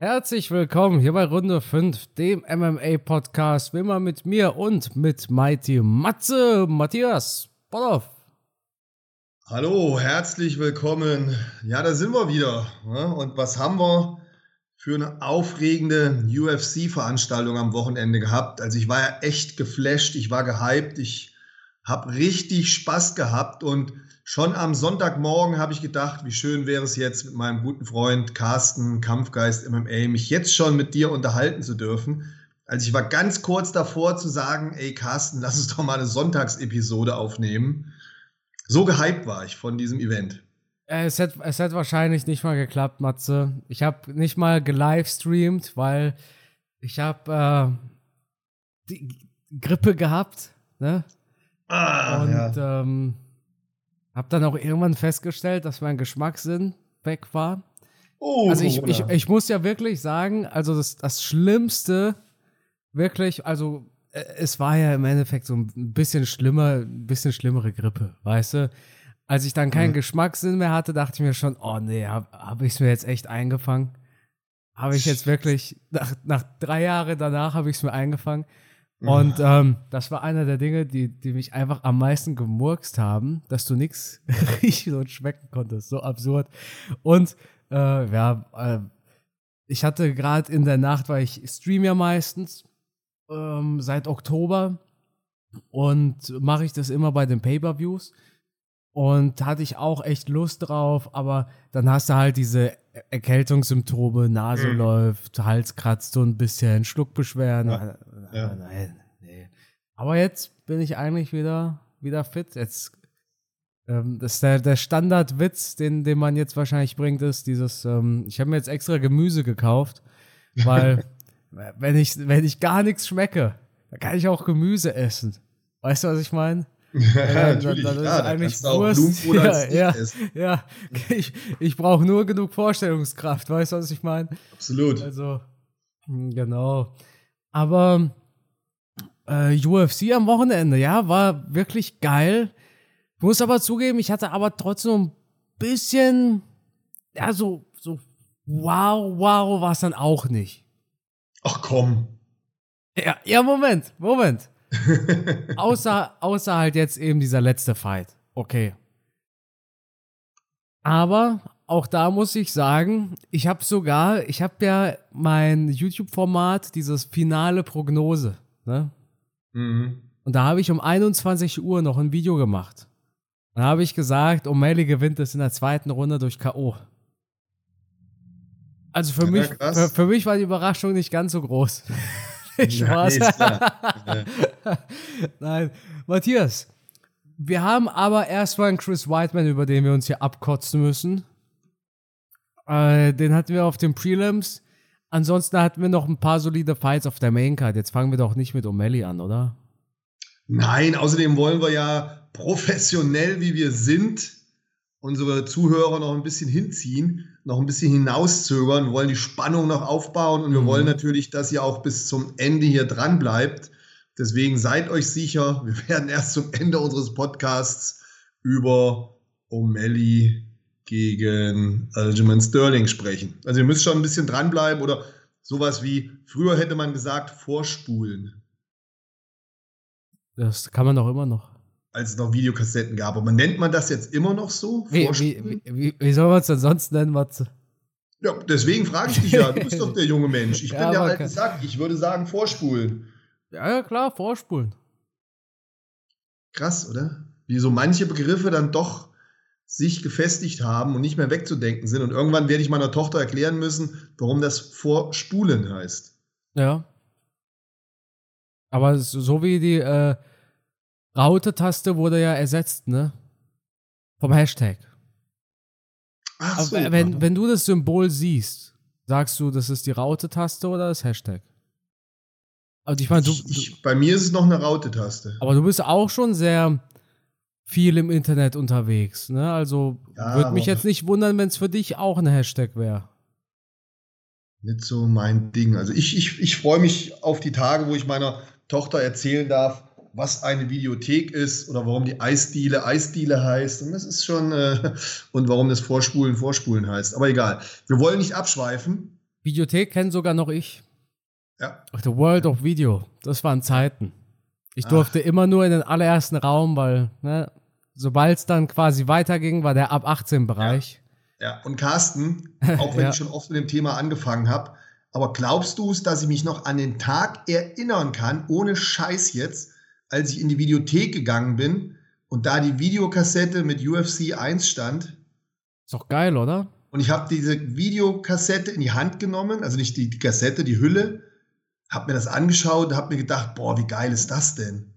Herzlich willkommen hier bei Runde 5, dem MMA-Podcast, wie immer mit mir und mit Mighty Matze, Matthias Bodoff. Hallo, herzlich willkommen. Ja, da sind wir wieder. Ne? Und was haben wir für eine aufregende UFC-Veranstaltung am Wochenende gehabt? Also ich war ja echt geflasht, ich war gehypt, ich habe richtig Spaß gehabt und schon am Sonntagmorgen habe ich gedacht, wie schön wäre es jetzt mit meinem guten Freund Carsten, Kampfgeist MMA, mich jetzt schon mit dir unterhalten zu dürfen. Also ich war ganz kurz davor zu sagen, ey Carsten, lass uns doch mal eine Sonntagsepisode aufnehmen. So gehypt war ich von diesem Event. Äh, es hätte, es hätte wahrscheinlich nicht mal geklappt, Matze. Ich habe nicht mal gelivestreamt, weil ich habe äh, die Grippe gehabt. Ne? Ah, und ja. ähm, habe dann auch irgendwann festgestellt, dass mein Geschmackssinn weg war. Oh, Also ich, ich, ich muss ja wirklich sagen, also das, das Schlimmste, wirklich, also äh, es war ja im Endeffekt so ein bisschen schlimmer, ein bisschen schlimmere Grippe, weißt du? Als ich dann keinen Mhm. Geschmackssinn mehr hatte, dachte ich mir schon, oh nee, habe hab ich es mir jetzt echt eingefangen? Habe ich jetzt wirklich, nach, nach drei Jahren danach habe ich es mir eingefangen. Und ähm, das war einer der Dinge, die, die mich einfach am meisten gemurkst haben, dass du nichts riechen und schmecken konntest. So absurd. Und äh, ja, äh, ich hatte gerade in der Nacht, weil ich stream ja meistens ähm, seit Oktober und mache ich das immer bei den Pay-per-Views. Und hatte ich auch echt Lust drauf, aber dann hast du halt diese Erkältungssymptome, Nase Mhm. läuft, Hals kratzt so ein bisschen, Schluckbeschwerden. Ja, ja. Nein, nee. Aber jetzt bin ich eigentlich wieder, wieder fit. Jetzt, ähm, das der, der Standardwitz, den, den man jetzt wahrscheinlich bringt, ist dieses, ähm, ich habe mir jetzt extra Gemüse gekauft, weil wenn ich, wenn ich gar nichts schmecke, dann kann ich auch Gemüse essen. Weißt du, was ich meine? ja, dann- natürlich, dann ist da eigentlich auch Wurst. Ja, ja. Ja, ich, ich brauche nur genug Vorstellungskraft, weißt du, was ich meine? Absolut. Also, hm, genau. Aber äh, UFC am Wochenende, ja, war wirklich geil. Ich muss aber zugeben, ich hatte aber trotzdem ein bisschen, ja, so, so, wow, wow, war es dann auch nicht. Ach komm. Ja, ja, Moment, Moment. außer, außer halt jetzt eben dieser letzte Fight. Okay. Aber auch da muss ich sagen, ich habe sogar, ich habe ja mein YouTube-Format, dieses finale Prognose, ne? Mhm. Und da habe ich um 21 Uhr noch ein Video gemacht. Da habe ich gesagt, O'Malley gewinnt es in der zweiten Runde durch K.O. Also für Ja, mich, für, für mich war die Überraschung nicht ganz so groß. Ja, Spaß. nee. Ja. Nein, Matthias, wir haben aber erstmal einen Chris Whiteman, über den wir uns hier abkotzen müssen. Äh, den hatten wir auf den Prelims. Ansonsten hatten wir noch ein paar solide Fights auf der Maincard. Jetzt fangen wir doch nicht mit O'Malley an, oder? Nein, außerdem wollen wir ja professionell, wie wir sind, unsere Zuhörer noch ein bisschen hinziehen, noch ein bisschen hinauszögern. Wir wollen die Spannung noch aufbauen und wir Mhm. wollen natürlich, dass ihr auch bis zum Ende hier dran bleibt. Deswegen seid euch sicher, wir werden erst zum Ende unseres Podcasts über O'Malley gegen Aljamain Sterling sprechen. Also ihr müsst schon ein bisschen dranbleiben oder sowas wie, früher hätte man gesagt, vorspulen. Das kann man doch immer noch. als es noch Videokassetten gab. Aber nennt man das jetzt immer noch so? Wie, wie, Vorspulen? wie, wie, soll man es denn sonst nennen, Matze? ja, deswegen frage ich dich ja. Du bist doch der junge Mensch. Ich Ja, bin der alte Sack. Ich würde sagen vorspulen. Ja, ja, klar, vorspulen. Krass, oder? Wie so manche Begriffe dann doch sich gefestigt haben und nicht mehr wegzudenken sind. Und irgendwann werde ich meiner Tochter erklären müssen, warum das Vorspulen heißt. Ja. Aber so wie die äh, Raute-Taste wurde ja ersetzt, ne? Vom Hashtag. Ach Aber so. wenn, wenn du das Symbol siehst, sagst du, das ist die Raute-Taste oder das Hashtag? Also ich meine, du, ich, ich, bei mir ist es noch eine Raute-Taste. aber du bist auch schon sehr viel im Internet unterwegs, ne? Also Ja, würde mich jetzt nicht wundern, wenn es für dich auch ein Hashtag wäre. Nicht so mein Ding. Also ich, ich, ich freue mich auf die Tage, wo ich meiner Tochter erzählen darf, was eine Videothek ist oder warum die Eisdiele Eisdiele heißt. Und das ist schon, äh, und warum das Vorspulen Vorspulen heißt. Aber egal. Wir wollen nicht abschweifen. Videothek kenne sogar noch ich. Ja. The World of Video. Das waren Zeiten. Ich durfte Ach. immer nur in den allerersten Raum, weil, ne, sobald es dann quasi weiterging, war der ab 18 Bereich. Ja. ja. Und Carsten, auch wenn ja. ich schon oft mit dem Thema angefangen habe, aber glaubst du es, dass ich mich noch an den Tag erinnern kann, ohne Scheiß jetzt, als ich in die Videothek gegangen bin und da die Videokassette mit UFC 1 stand? Ist doch geil, oder? Und ich habe diese Videokassette in die Hand genommen, also nicht die, die Kassette, die Hülle, habe mir das angeschaut und habe mir gedacht, boah, wie geil ist das denn?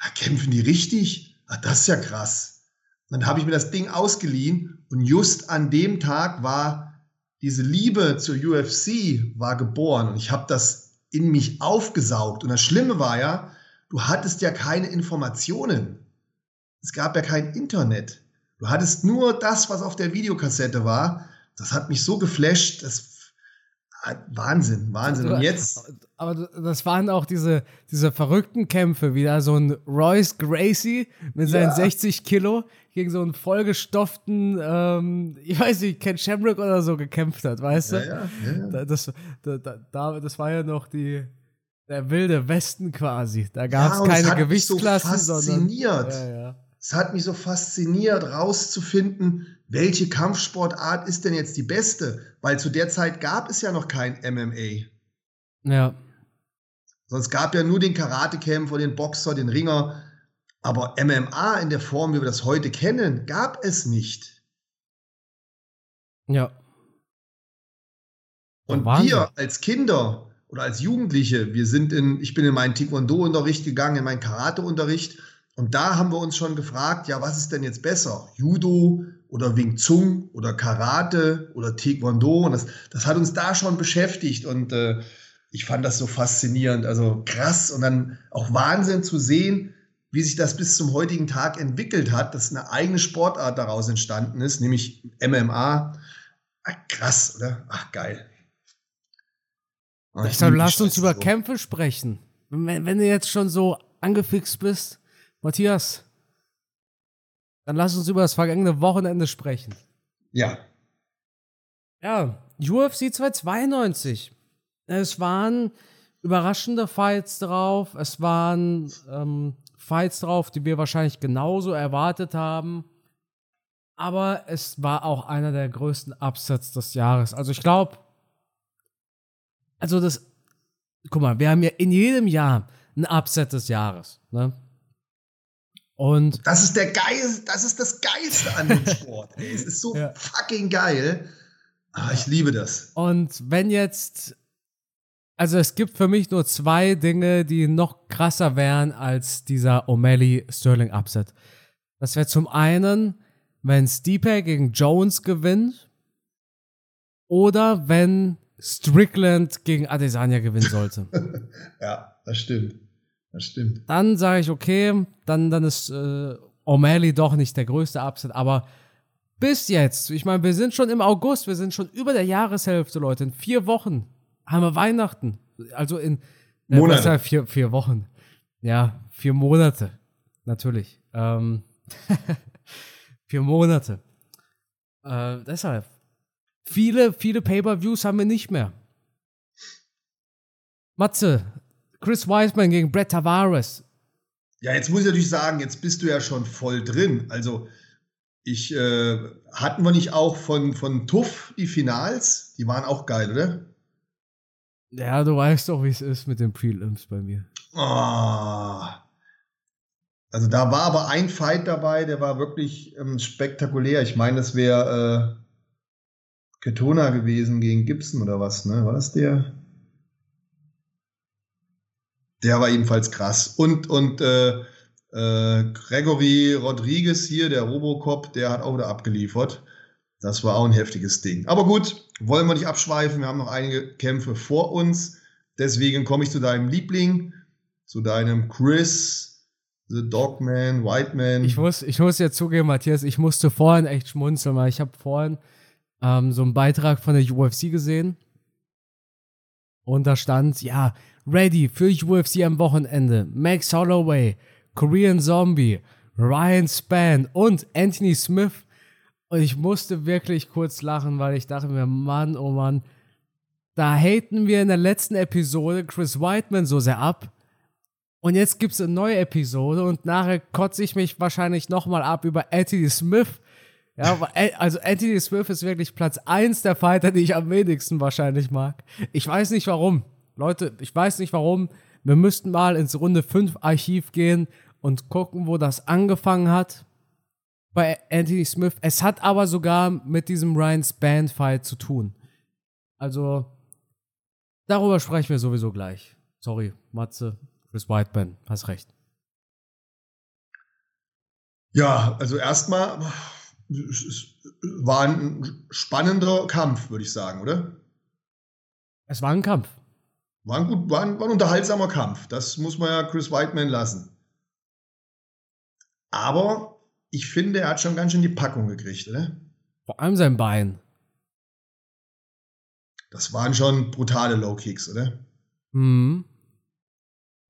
Da kämpfen die richtig? Ach, das ist ja krass. dann habe ich mir das Ding ausgeliehen und just an dem Tag war diese Liebe zur UFC war geboren und ich habe das in mich aufgesaugt. Und das Schlimme war ja, du hattest ja keine Informationen. Es gab ja kein Internet. Du hattest nur das, was auf der Videokassette war. Das hat mich so geflasht. Das Wahnsinn, Wahnsinn. Und jetzt. Aber das waren auch diese, diese verrückten Kämpfe, wie da so ein Royce Gracie mit seinen ja. 60 Kilo gegen so einen vollgestopften, ähm, ich weiß nicht, Ken Shamrock oder so gekämpft hat, weißt du? Ja, ja, ja. Das, da, da, das war ja noch die, der wilde Westen quasi. Da gab es keine Gewichtsklassen, sondern. Ja, ja. Es hat mich so fasziniert, rauszufinden, welche Kampfsportart ist denn jetzt die beste? Weil zu der Zeit gab es ja noch kein MMA. Ja. Sonst gab ja nur den Karatekämpfer, den Boxer, den Ringer. Aber MMA in der Form, wie wir das heute kennen, gab es nicht. Ja. Und wir als Kinder oder als Jugendliche, wir sind in, ich bin in meinen Taekwondo-Unterricht gegangen, in meinen Karate-Unterricht. Und da haben wir uns schon gefragt, ja, was ist denn jetzt besser? Judo oder Wing Chun oder Karate oder Taekwondo. Und das, das hat uns da schon beschäftigt und äh, ich fand das so faszinierend, also krass und dann auch Wahnsinn zu sehen, wie sich das bis zum heutigen Tag entwickelt hat, dass eine eigene Sportart daraus entstanden ist, nämlich MMA. Ach, krass, oder? Ach, geil. Oh, Deshalb lass uns über so. Kämpfe sprechen. Wenn, wenn du jetzt schon so angefixt bist, Matthias, dann lass uns über das vergangene Wochenende sprechen. Ja. Ja, UFC 292. Es waren überraschende Fights drauf. Es waren ähm, Fights drauf, die wir wahrscheinlich genauso erwartet haben. Aber es war auch einer der größten Upsets des Jahres. Also ich glaube, also das, guck mal, wir haben ja in jedem Jahr ein Upset des Jahres. Ne? Und das ist der geil, das ist das Geilste an dem Sport. Ey. Es ist so ja. fucking geil. Ah, ich liebe das. Und wenn jetzt, also es gibt für mich nur zwei Dinge, die noch krasser wären als dieser O'Malley Sterling Upset. Das wäre zum einen, wenn Stipe gegen Jones gewinnt oder wenn Strickland gegen Adesanya gewinnen sollte. ja, das stimmt. Das stimmt. Dann sage ich, okay, dann, dann ist äh, O'Malley doch nicht der größte Upset, aber bis jetzt, ich meine, wir sind schon im August, wir sind schon über der Jahreshälfte, Leute. In vier Wochen haben wir Weihnachten. Also in äh, Monate. Vier, vier Wochen. Ja, vier Monate. Natürlich. Ähm, vier Monate. Äh, deshalb. Viele, viele Pay-Per-Views haben wir nicht mehr. Matze, Chris Wiseman gegen Brett Tavares. Ja, jetzt muss ich natürlich sagen, jetzt bist du ja schon voll drin. Also, ich, äh, hatten wir nicht auch von, von Tuff die Finals? Die waren auch geil, oder? Ja, du weißt doch, wie es ist mit den Prelims bei mir. Oh. Also da war aber ein Fight dabei, der war wirklich ähm, spektakulär. Ich meine, das wäre äh, Ketona gewesen gegen Gibson oder was, ne? War das der? Der war ebenfalls krass. Und, und äh, äh, Gregory Rodriguez hier, der Robocop, der hat auch wieder abgeliefert. Das war auch ein heftiges Ding. Aber gut, wollen wir nicht abschweifen. Wir haben noch einige Kämpfe vor uns. Deswegen komme ich zu deinem Liebling, zu deinem Chris, The Dogman, Whiteman. Ich muss, ich muss ja zugeben, Matthias, ich musste vorhin echt schmunzeln, weil ich habe vorhin ähm, so einen Beitrag von der UFC gesehen. Und da stand, ja, ready für UFC am Wochenende. Max Holloway, Korean Zombie, Ryan Spann und Anthony Smith. Und ich musste wirklich kurz lachen, weil ich dachte mir, Mann, oh Mann, da haten wir in der letzten Episode Chris Whiteman so sehr ab. Und jetzt gibt es eine neue Episode und nachher kotze ich mich wahrscheinlich nochmal ab über Anthony Smith. Ja, also Anthony Smith ist wirklich Platz 1 der Fighter, die ich am wenigsten wahrscheinlich mag. Ich weiß nicht warum. Leute, ich weiß nicht warum. Wir müssten mal ins Runde 5 Archiv gehen und gucken, wo das angefangen hat bei Anthony Smith. Es hat aber sogar mit diesem Ryan Span Fight zu tun. Also darüber sprechen wir sowieso gleich. Sorry, Matze, Chris Whiteman, hast recht. Ja, also erstmal war ein spannender Kampf, würde ich sagen, oder? Es war ein Kampf. War ein, gut, war ein, war ein unterhaltsamer Kampf. Das muss man ja Chris Whiteman lassen. Aber ich finde, er hat schon ganz schön die Packung gekriegt, oder? Vor allem sein Bein. Das waren schon brutale Low Kicks, oder? Mhm.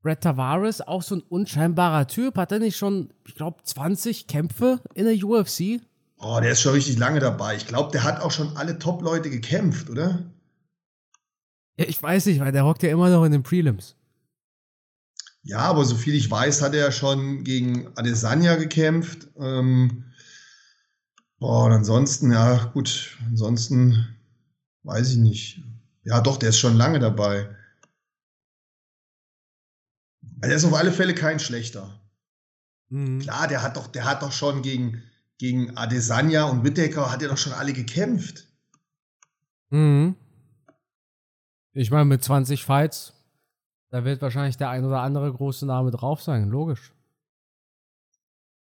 Brett Tavares, auch so ein unscheinbarer Typ, hat er nicht schon, ich glaube, 20 Kämpfe in der UFC? Oh, der ist schon richtig lange dabei. Ich glaube, der hat auch schon alle Top-Leute gekämpft, oder? Ja, ich weiß nicht, weil der hockt ja immer noch in den Prelims. Ja, aber soviel ich weiß, hat er schon gegen Adesanya gekämpft. Ähm, boah, und ansonsten, ja, gut, ansonsten weiß ich nicht. Ja, doch, der ist schon lange dabei. Also er ist auf alle Fälle kein schlechter. Mhm. Klar, der hat doch, der hat doch schon gegen, gegen Adesanya und Whittaker hat er doch schon alle gekämpft. Mhm. Ich meine, mit 20 Fights, da wird wahrscheinlich der ein oder andere große Name drauf sein, logisch.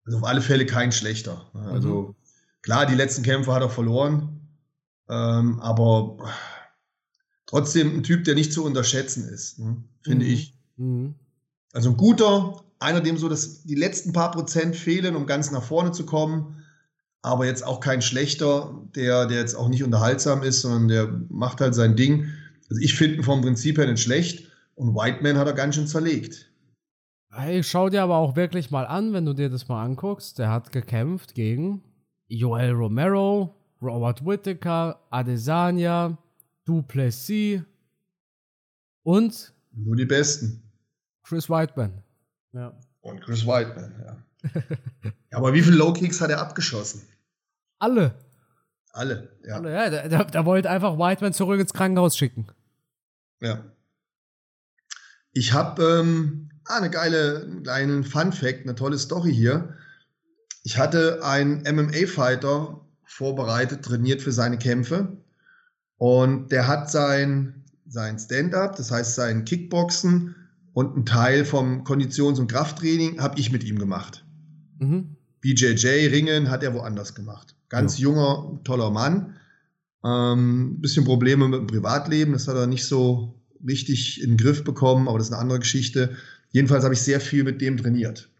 Also auf alle Fälle kein schlechter. Also mhm. klar, die letzten Kämpfe hat er verloren, ähm, aber trotzdem ein Typ, der nicht zu unterschätzen ist, ne? finde mhm. ich. Mhm. Also ein guter, einer, dem so das, die letzten paar Prozent fehlen, um ganz nach vorne zu kommen, aber jetzt auch kein schlechter, der, der jetzt auch nicht unterhaltsam ist, sondern der macht halt sein Ding. Also ich finde ihn vom Prinzip her nicht schlecht und Whiteman hat er ganz schön zerlegt. Hey, schau dir aber auch wirklich mal an, wenn du dir das mal anguckst. Der hat gekämpft gegen Joel Romero, Robert Whittaker, Adesanya, Duplessis und nur die Besten. Chris Whiteman. Ja. Und Chris Whiteman, ja. ja aber wie viele Low Kicks hat er abgeschossen? Alle. Alle, ja. Alle, ja. Der, der, der wollte einfach Whiteman zurück ins Krankenhaus schicken. Ja. Ich habe ähm, ah, eine geile, einen kleinen Fun Fact, eine tolle Story hier. Ich hatte einen MMA-Fighter vorbereitet, trainiert für seine Kämpfe. Und der hat sein, sein Stand-up, das heißt sein Kickboxen und ein Teil vom Konditions- und Krafttraining habe ich mit ihm gemacht. Mhm. BJJ, Ringen hat er woanders gemacht. Ganz ja. junger, toller Mann. Ähm, bisschen Probleme mit dem Privatleben, das hat er nicht so richtig in den Griff bekommen, aber das ist eine andere Geschichte. Jedenfalls habe ich sehr viel mit dem trainiert.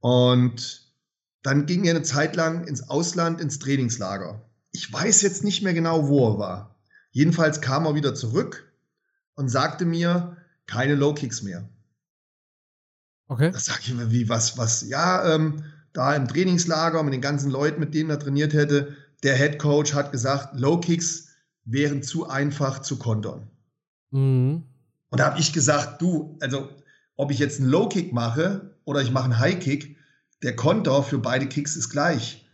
Und dann ging er eine Zeit lang ins Ausland, ins Trainingslager. Ich weiß jetzt nicht mehr genau, wo er war. Jedenfalls kam er wieder zurück und sagte mir, keine Low Kicks mehr. Okay. Da sage ich mir, wie, was, was? Ja, ähm, da im Trainingslager mit den ganzen Leuten, mit denen er trainiert hätte, der Head Coach hat gesagt, Low Kicks wären zu einfach zu kontern. Mhm. Und da habe ich gesagt, du, also ob ich jetzt einen Low Kick mache oder ich mache einen High Kick, der Konter für beide Kicks ist gleich.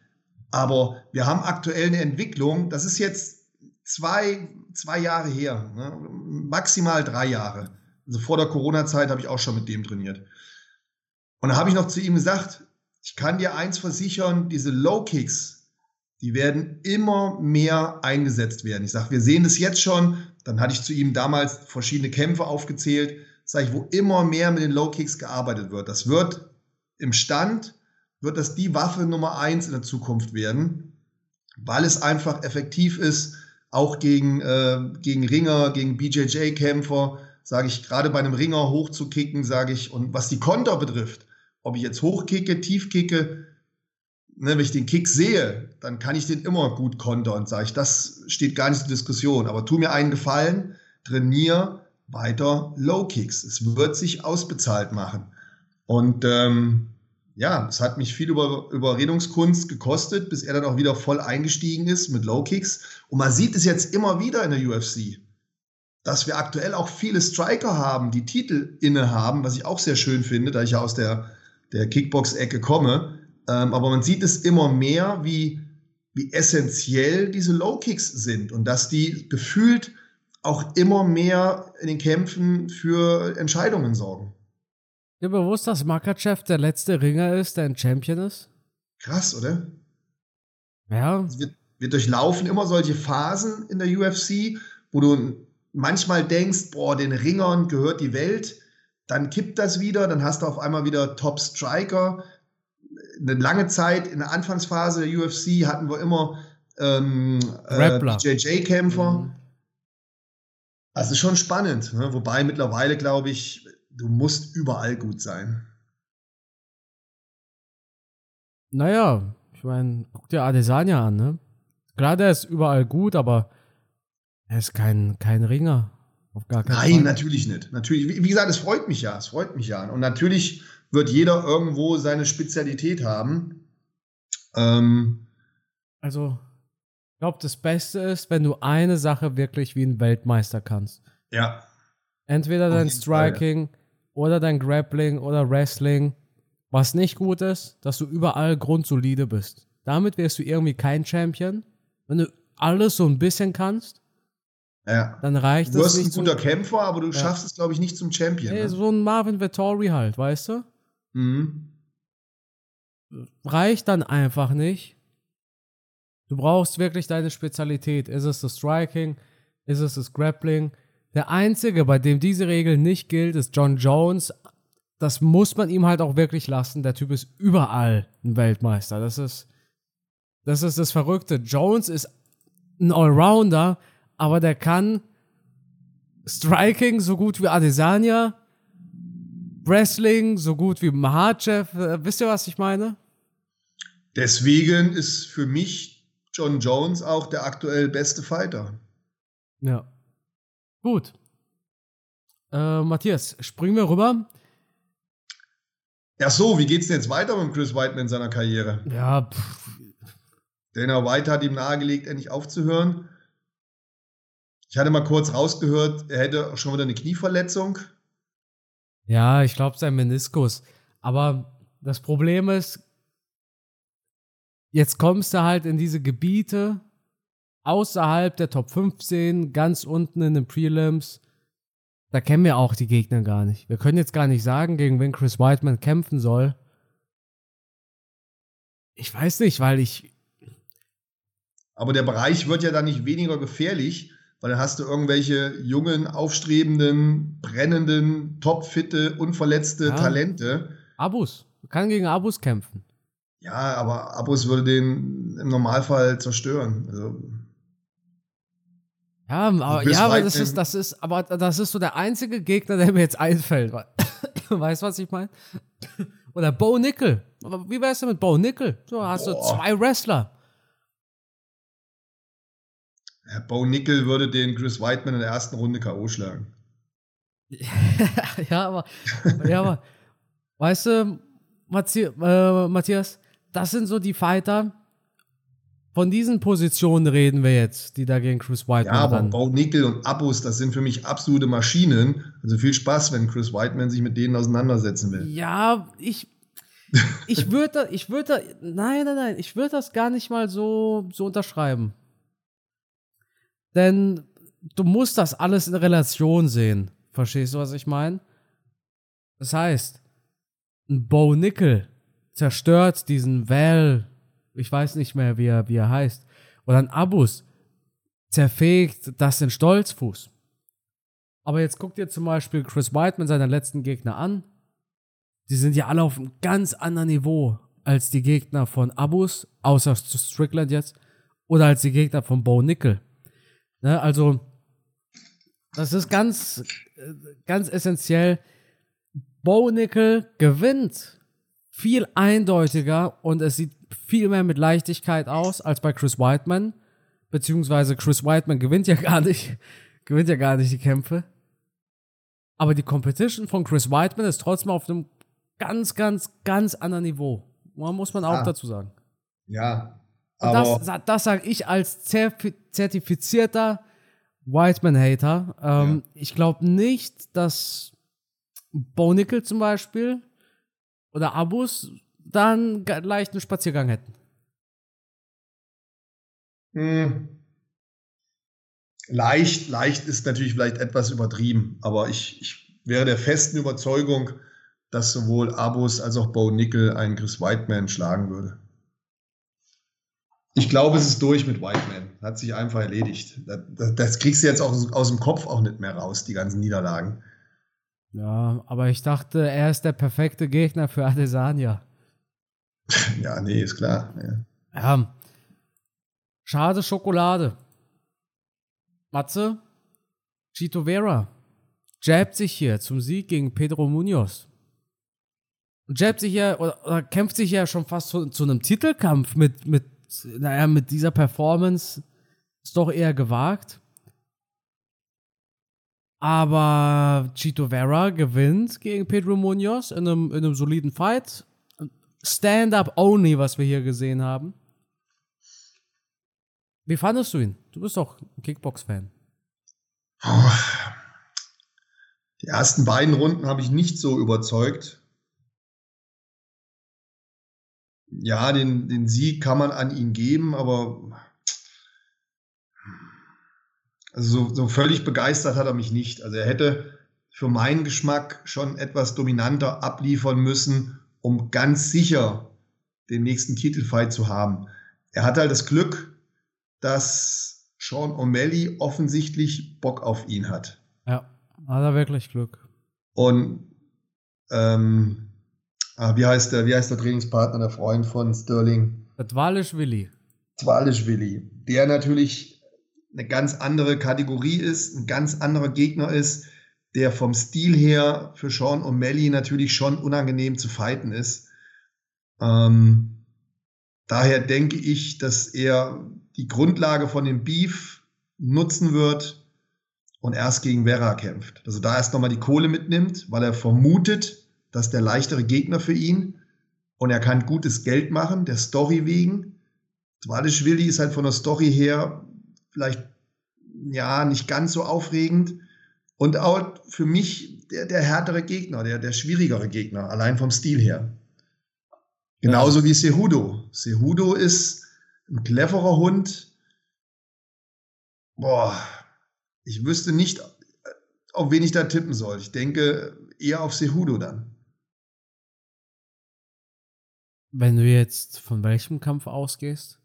Aber wir haben aktuell eine Entwicklung, das ist jetzt zwei, zwei Jahre her, ne? maximal drei Jahre. Also vor der Corona-Zeit habe ich auch schon mit dem trainiert. Und da habe ich noch zu ihm gesagt, ich kann dir eins versichern, diese Low Kicks, die werden immer mehr eingesetzt werden. Ich sage, wir sehen es jetzt schon. Dann hatte ich zu ihm damals verschiedene Kämpfe aufgezählt, sage ich, wo immer mehr mit den Low Kicks gearbeitet wird. Das wird im Stand, wird das die Waffe Nummer eins in der Zukunft werden, weil es einfach effektiv ist, auch gegen, äh, gegen Ringer, gegen BJJ-Kämpfer, sage ich, gerade bei einem Ringer hochzukicken, sage ich, und was die Konter betrifft, ob ich jetzt hochkicke, tiefkicke, ne, wenn ich den Kick sehe, dann kann ich den immer gut kontern, sage ich. Das steht gar nicht zur Diskussion. Aber tu mir einen Gefallen, trainier weiter Low Kicks. Es wird sich ausbezahlt machen. Und ähm, ja, es hat mich viel über Überredungskunst gekostet, bis er dann auch wieder voll eingestiegen ist mit Low Kicks. Und man sieht es jetzt immer wieder in der UFC. dass wir aktuell auch viele Striker haben, die Titel innehaben, was ich auch sehr schön finde, da ich ja aus der, der Kickbox-Ecke komme. Ähm, aber man sieht es immer mehr, wie, wie essentiell diese Low-Kicks sind und dass die gefühlt auch immer mehr in den Kämpfen für Entscheidungen sorgen. Dir bewusst, dass Makachev der letzte Ringer ist, der ein Champion ist? Krass, oder? Ja. Also wir, wir durchlaufen immer solche Phasen in der UFC, wo du manchmal denkst, boah, den Ringern gehört die Welt, dann kippt das wieder, dann hast du auf einmal wieder Top Striker. Eine lange Zeit in der Anfangsphase der UFC hatten wir immer ähm, äh, BJJ-Kämpfer. Mhm. Also schon spannend, ne? wobei mittlerweile glaube ich, du musst überall gut sein. Naja, ich meine, guck dir Adesanya an, ne? Klar, der ist überall gut, aber er ist kein, kein Ringer. Auf gar keinen Nein, Fall. natürlich nicht. Natürlich, wie, wie gesagt, es freut mich ja. Es freut mich ja. Und natürlich wird jeder irgendwo seine Spezialität haben. Ähm, also, ich glaube, das Beste ist, wenn du eine Sache wirklich wie ein Weltmeister kannst. Ja. Entweder dein Striking Fall. oder dein Grappling oder Wrestling. Was nicht gut ist, dass du überall grundsolide bist. Damit wirst du irgendwie kein Champion. Wenn du alles so ein bisschen kannst, ja. Dann reicht du es. Du wirst ein guter Kämpfer, aber du ja. schaffst es, glaube ich, nicht zum Champion. Nee, ne? so ein Marvin Vettori halt, weißt du? Mhm. Reicht dann einfach nicht. Du brauchst wirklich deine Spezialität. Ist es das Striking? Ist es das Grappling? Der einzige, bei dem diese Regel nicht gilt, ist John Jones. Das muss man ihm halt auch wirklich lassen. Der Typ ist überall ein Weltmeister. Das ist, das ist das Verrückte. Jones ist ein Allrounder, aber der kann Striking so gut wie Adesanya, Wrestling so gut wie Mahachev. Äh, wisst ihr, was ich meine? Deswegen ist für mich John Jones auch der aktuell beste Fighter. Ja. Gut. Äh, Matthias, springen wir rüber. Ja, so, wie geht's denn jetzt weiter mit Chris Whiteman in seiner Karriere? Ja, pff. Dana White hat ihm nahegelegt, endlich aufzuhören. Ich hatte mal kurz rausgehört, er hätte schon wieder eine Knieverletzung. Ja, ich glaube, sein Meniskus. Aber das Problem ist, jetzt kommst du halt in diese Gebiete außerhalb der Top 15, ganz unten in den Prelims. Da kennen wir auch die Gegner gar nicht. Wir können jetzt gar nicht sagen, gegen wen Chris Whiteman kämpfen soll. Ich weiß nicht, weil ich. Aber der Bereich wird ja dann nicht weniger gefährlich, weil dann hast du irgendwelche jungen, aufstrebenden, brennenden, topfitte, unverletzte ja. Talente. Abus. Kann gegen Abus kämpfen. Ja, aber Abus würde den im Normalfall zerstören. Also, ja, aber, ja, aber das ist, das ist, aber das ist so der einzige Gegner, der mir jetzt einfällt. weißt du, was ich meine? Oder Bo Nickel. Wie wär's denn mit Bo Nickel? So hast Boah. du zwei Wrestler. Herr Bo Nickel würde den Chris Whiteman in der ersten Runde K.O. schlagen. ja, aber, ja, aber weißt du, äh, Matthias, das sind so die Fighter. Von diesen Positionen reden wir jetzt, die da gegen Chris Whiteman Ja, aber Bo Nickel und Abus, das sind für mich absolute Maschinen. Also viel Spaß, wenn Chris Whiteman sich mit denen auseinandersetzen will. Ja, ich, ich würde, ich würde, nein, nein, nein, ich würde das gar nicht mal so, so unterschreiben. Denn du musst das alles in Relation sehen. Verstehst du, was ich meine? Das heißt, ein Bo Nickel zerstört diesen Val, ich weiß nicht mehr, wie er, wie er heißt, oder ein Abus zerfegt das den Stolzfuß. Aber jetzt guck dir zum Beispiel Chris White mit seiner letzten Gegner an. Die sind ja alle auf einem ganz anderen Niveau als die Gegner von Abus, außer Strickland jetzt, oder als die Gegner von Bo Nickel. Ne, also, das ist ganz, ganz essentiell. Bo Nickel gewinnt viel eindeutiger und es sieht viel mehr mit Leichtigkeit aus als bei Chris Whiteman. Beziehungsweise Chris Whiteman gewinnt ja gar nicht, gewinnt ja gar nicht die Kämpfe. Aber die Competition von Chris Whiteman ist trotzdem auf einem ganz, ganz, ganz anderen Niveau. Muss man auch ah. dazu sagen. Ja, und das, das sage ich als zertifizierter Whiteman-Hater. Ähm, ja. Ich glaube nicht, dass Bo Nickel zum Beispiel oder Abus dann leichten Spaziergang hätten. Hm. Leicht, leicht ist natürlich vielleicht etwas übertrieben, aber ich, ich wäre der festen Überzeugung, dass sowohl Abus als auch Bo Nickel einen Chris Whiteman schlagen würde. Ich glaube, es ist durch mit Whiteman. Hat sich einfach erledigt. Das, das, kriegst du jetzt auch aus dem Kopf auch nicht mehr raus, die ganzen Niederlagen. Ja, aber ich dachte, er ist der perfekte Gegner für Adesanya. ja, nee, ist klar. Ja. ja. Schade Schokolade. Matze, Chito Vera jabbt sich hier zum Sieg gegen Pedro Munoz. Jabbt sich ja oder, oder kämpft sich ja schon fast zu, zu einem Titelkampf mit, mit, naja, mit dieser Performance. Ist doch eher gewagt. Aber Chito Vera gewinnt gegen Pedro Munoz in einem, in einem soliden Fight. Stand-up only, was wir hier gesehen haben. Wie fandest du ihn? Du bist doch ein Kickbox-Fan. Die ersten beiden Runden habe ich nicht so überzeugt. Ja, den, den Sieg kann man an ihn geben, aber also so, so völlig begeistert hat er mich nicht. Also er hätte für meinen Geschmack schon etwas dominanter abliefern müssen, um ganz sicher den nächsten Titelfight zu haben. Er hat halt das Glück, dass Sean O'Malley offensichtlich Bock auf ihn hat. Ja, hat er wirklich Glück. Und ähm, wie heißt der, wie heißt der Trainingspartner, der Freund von Sterling? Dwalischwili. Dwalischwili, der natürlich eine ganz andere Kategorie ist, ein ganz anderer Gegner ist, der vom Stil her für Sean O'Malley natürlich schon unangenehm zu fighten ist. Ähm, daher denke ich, dass er die Grundlage von dem Beef nutzen wird und erst gegen Vera kämpft. Also da erst nochmal die Kohle mitnimmt, weil er vermutet, dass der leichtere Gegner für ihn und er kann gutes Geld machen, der Story wegen. Zwalischwili ist halt von der Story her vielleicht ja nicht ganz so aufregend und auch für mich der, der härtere Gegner, der, der schwierigere Gegner, allein vom Stil her. Genauso wie Sehudo. Sehudo ist ein cleverer Hund. Boah, ich wüsste nicht, auf wen ich da tippen soll. Ich denke eher auf Sehudo dann. Wenn du jetzt von welchem Kampf ausgehst?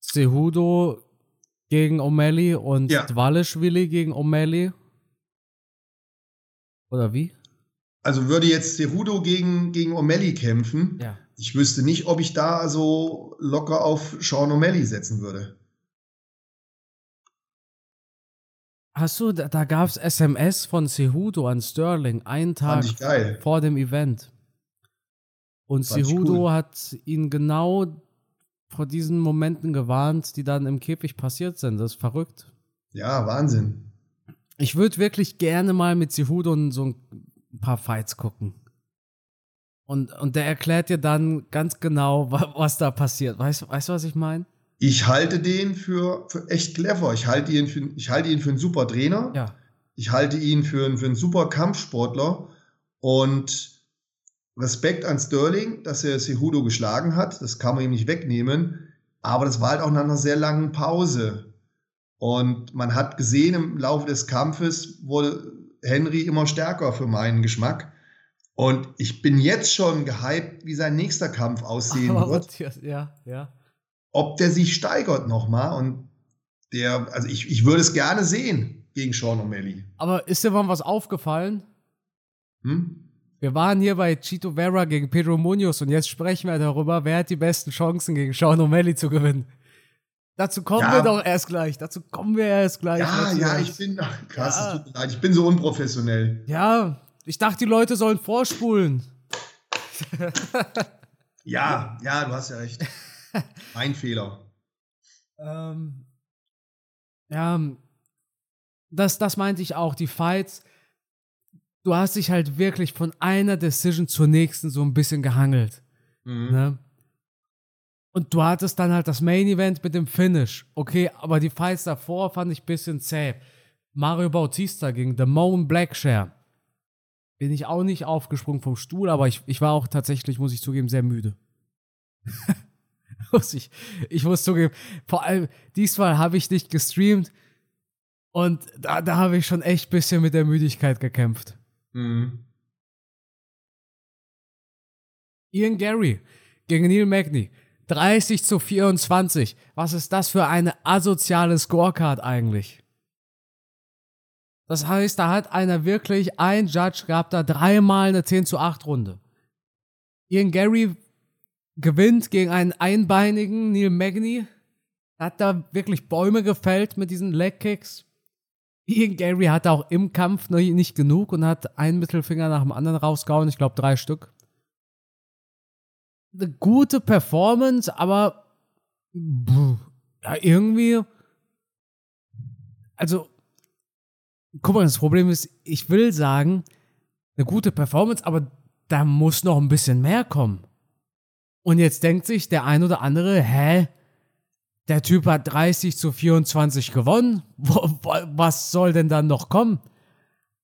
Sehudo gegen O'Malley und ja. Dwalischwili gegen O'Malley? Oder wie? Also würde jetzt Cerudo gegen, gegen O'Malley kämpfen. Ja. Ich wüsste nicht, ob ich da so locker auf Sean O'Malley setzen würde. Hast du, da, da gab es SMS von Cejudo an Sterling, einen Tag vor dem Event. Und Cejudo cool. hat ihn genau vor diesen Momenten gewarnt, die dann im Käfig passiert sind. Das ist verrückt. Ja, Wahnsinn. Ich würde wirklich gerne mal mit Cejudo so ein paar Fights gucken. Und, und der erklärt dir dann ganz genau, was da passiert. Weißt du, was ich meine? Ich halte den für, für echt clever. Ich halte, ihn für, ich halte ihn für einen super Trainer. Ja. Ich halte ihn für, für einen super Kampfsportler. Und Respekt an Sterling, dass er Cejudo geschlagen hat. Das kann man ihm nicht wegnehmen. Aber das war halt auch nach einer sehr langen Pause. Und man hat gesehen, im Laufe des Kampfes wurde Henry immer stärker für meinen Geschmack. Und ich bin jetzt schon gehypt, wie sein nächster Kampf aussehen Aber wird. Ja, ja. Ob der sich steigert nochmal. Und der, also ich, ich würde es gerne sehen gegen Sean O'Malley. Aber ist dir mal was aufgefallen? Hm? Wir waren hier bei Chito Vera gegen Pedro Munoz und jetzt sprechen wir darüber, wer hat die besten Chancen gegen Sean O'Malley zu gewinnen. Dazu kommen ja. wir doch erst gleich. Dazu kommen wir erst gleich. Ja, ja, ich bin, ach, krass, ja. tut mir leid, ich bin so unprofessionell. Ja, ich dachte, die Leute sollen vorspulen. ja, ja, du hast ja recht. Mein Fehler. Ähm, ja, das, das meinte ich auch. Die Fights, du hast dich halt wirklich von einer Decision zur nächsten so ein bisschen gehangelt. Mhm. Ne? Und du hattest dann halt das Main Event mit dem Finish. Okay, aber die Fights davor fand ich ein bisschen zäh. Mario Bautista gegen Damone Blackshare. Bin ich auch nicht aufgesprungen vom Stuhl, aber ich, ich war auch tatsächlich, muss ich zugeben, sehr müde. muss ich, ich muss zugeben, vor allem diesmal habe ich nicht gestreamt und da, da habe ich schon echt ein bisschen mit der Müdigkeit gekämpft. Mhm. Ian Gary gegen Neil Magny. 30 zu 24. Was ist das für eine asoziale Scorecard eigentlich? Das heißt, da hat einer wirklich, ein Judge gab da dreimal eine 10 zu 8 Runde. Ian Gary gewinnt gegen einen einbeinigen Neil Magny. Hat da wirklich Bäume gefällt mit diesen Leg Kicks. Ian Gary hatte auch im Kampf nicht genug und hat einen Mittelfinger nach dem anderen rausgehauen. Ich glaube, drei Stück eine gute Performance, aber ja, irgendwie. Also, guck mal, das Problem ist, ich will sagen, eine gute Performance, aber da muss noch ein bisschen mehr kommen. Und jetzt denkt sich der ein oder andere, hä? Der Typ hat 30 zu 24 gewonnen. Was soll denn dann noch kommen?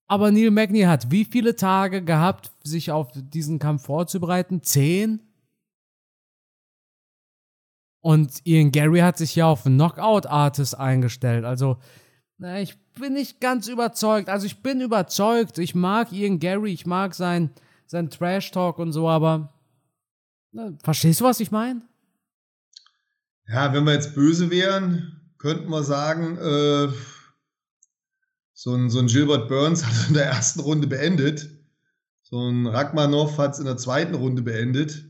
Aber Neil Magny hat wie viele Tage gehabt, sich auf diesen Kampf vorzubereiten? Zehn? Und Ian Gary hat sich ja auf einen Knockout-Artist eingestellt. Also, na, ich bin nicht ganz überzeugt. Also, ich bin überzeugt. Ich mag Ian Gary, ich mag sein, sein Trash-Talk und so, aber na, verstehst du, was ich meine? Ja, wenn wir jetzt böse wären, könnten wir sagen, äh, so, ein, so ein Gilbert Burns hat es in der ersten Runde beendet. So ein Rachmanov hat es in der zweiten Runde beendet.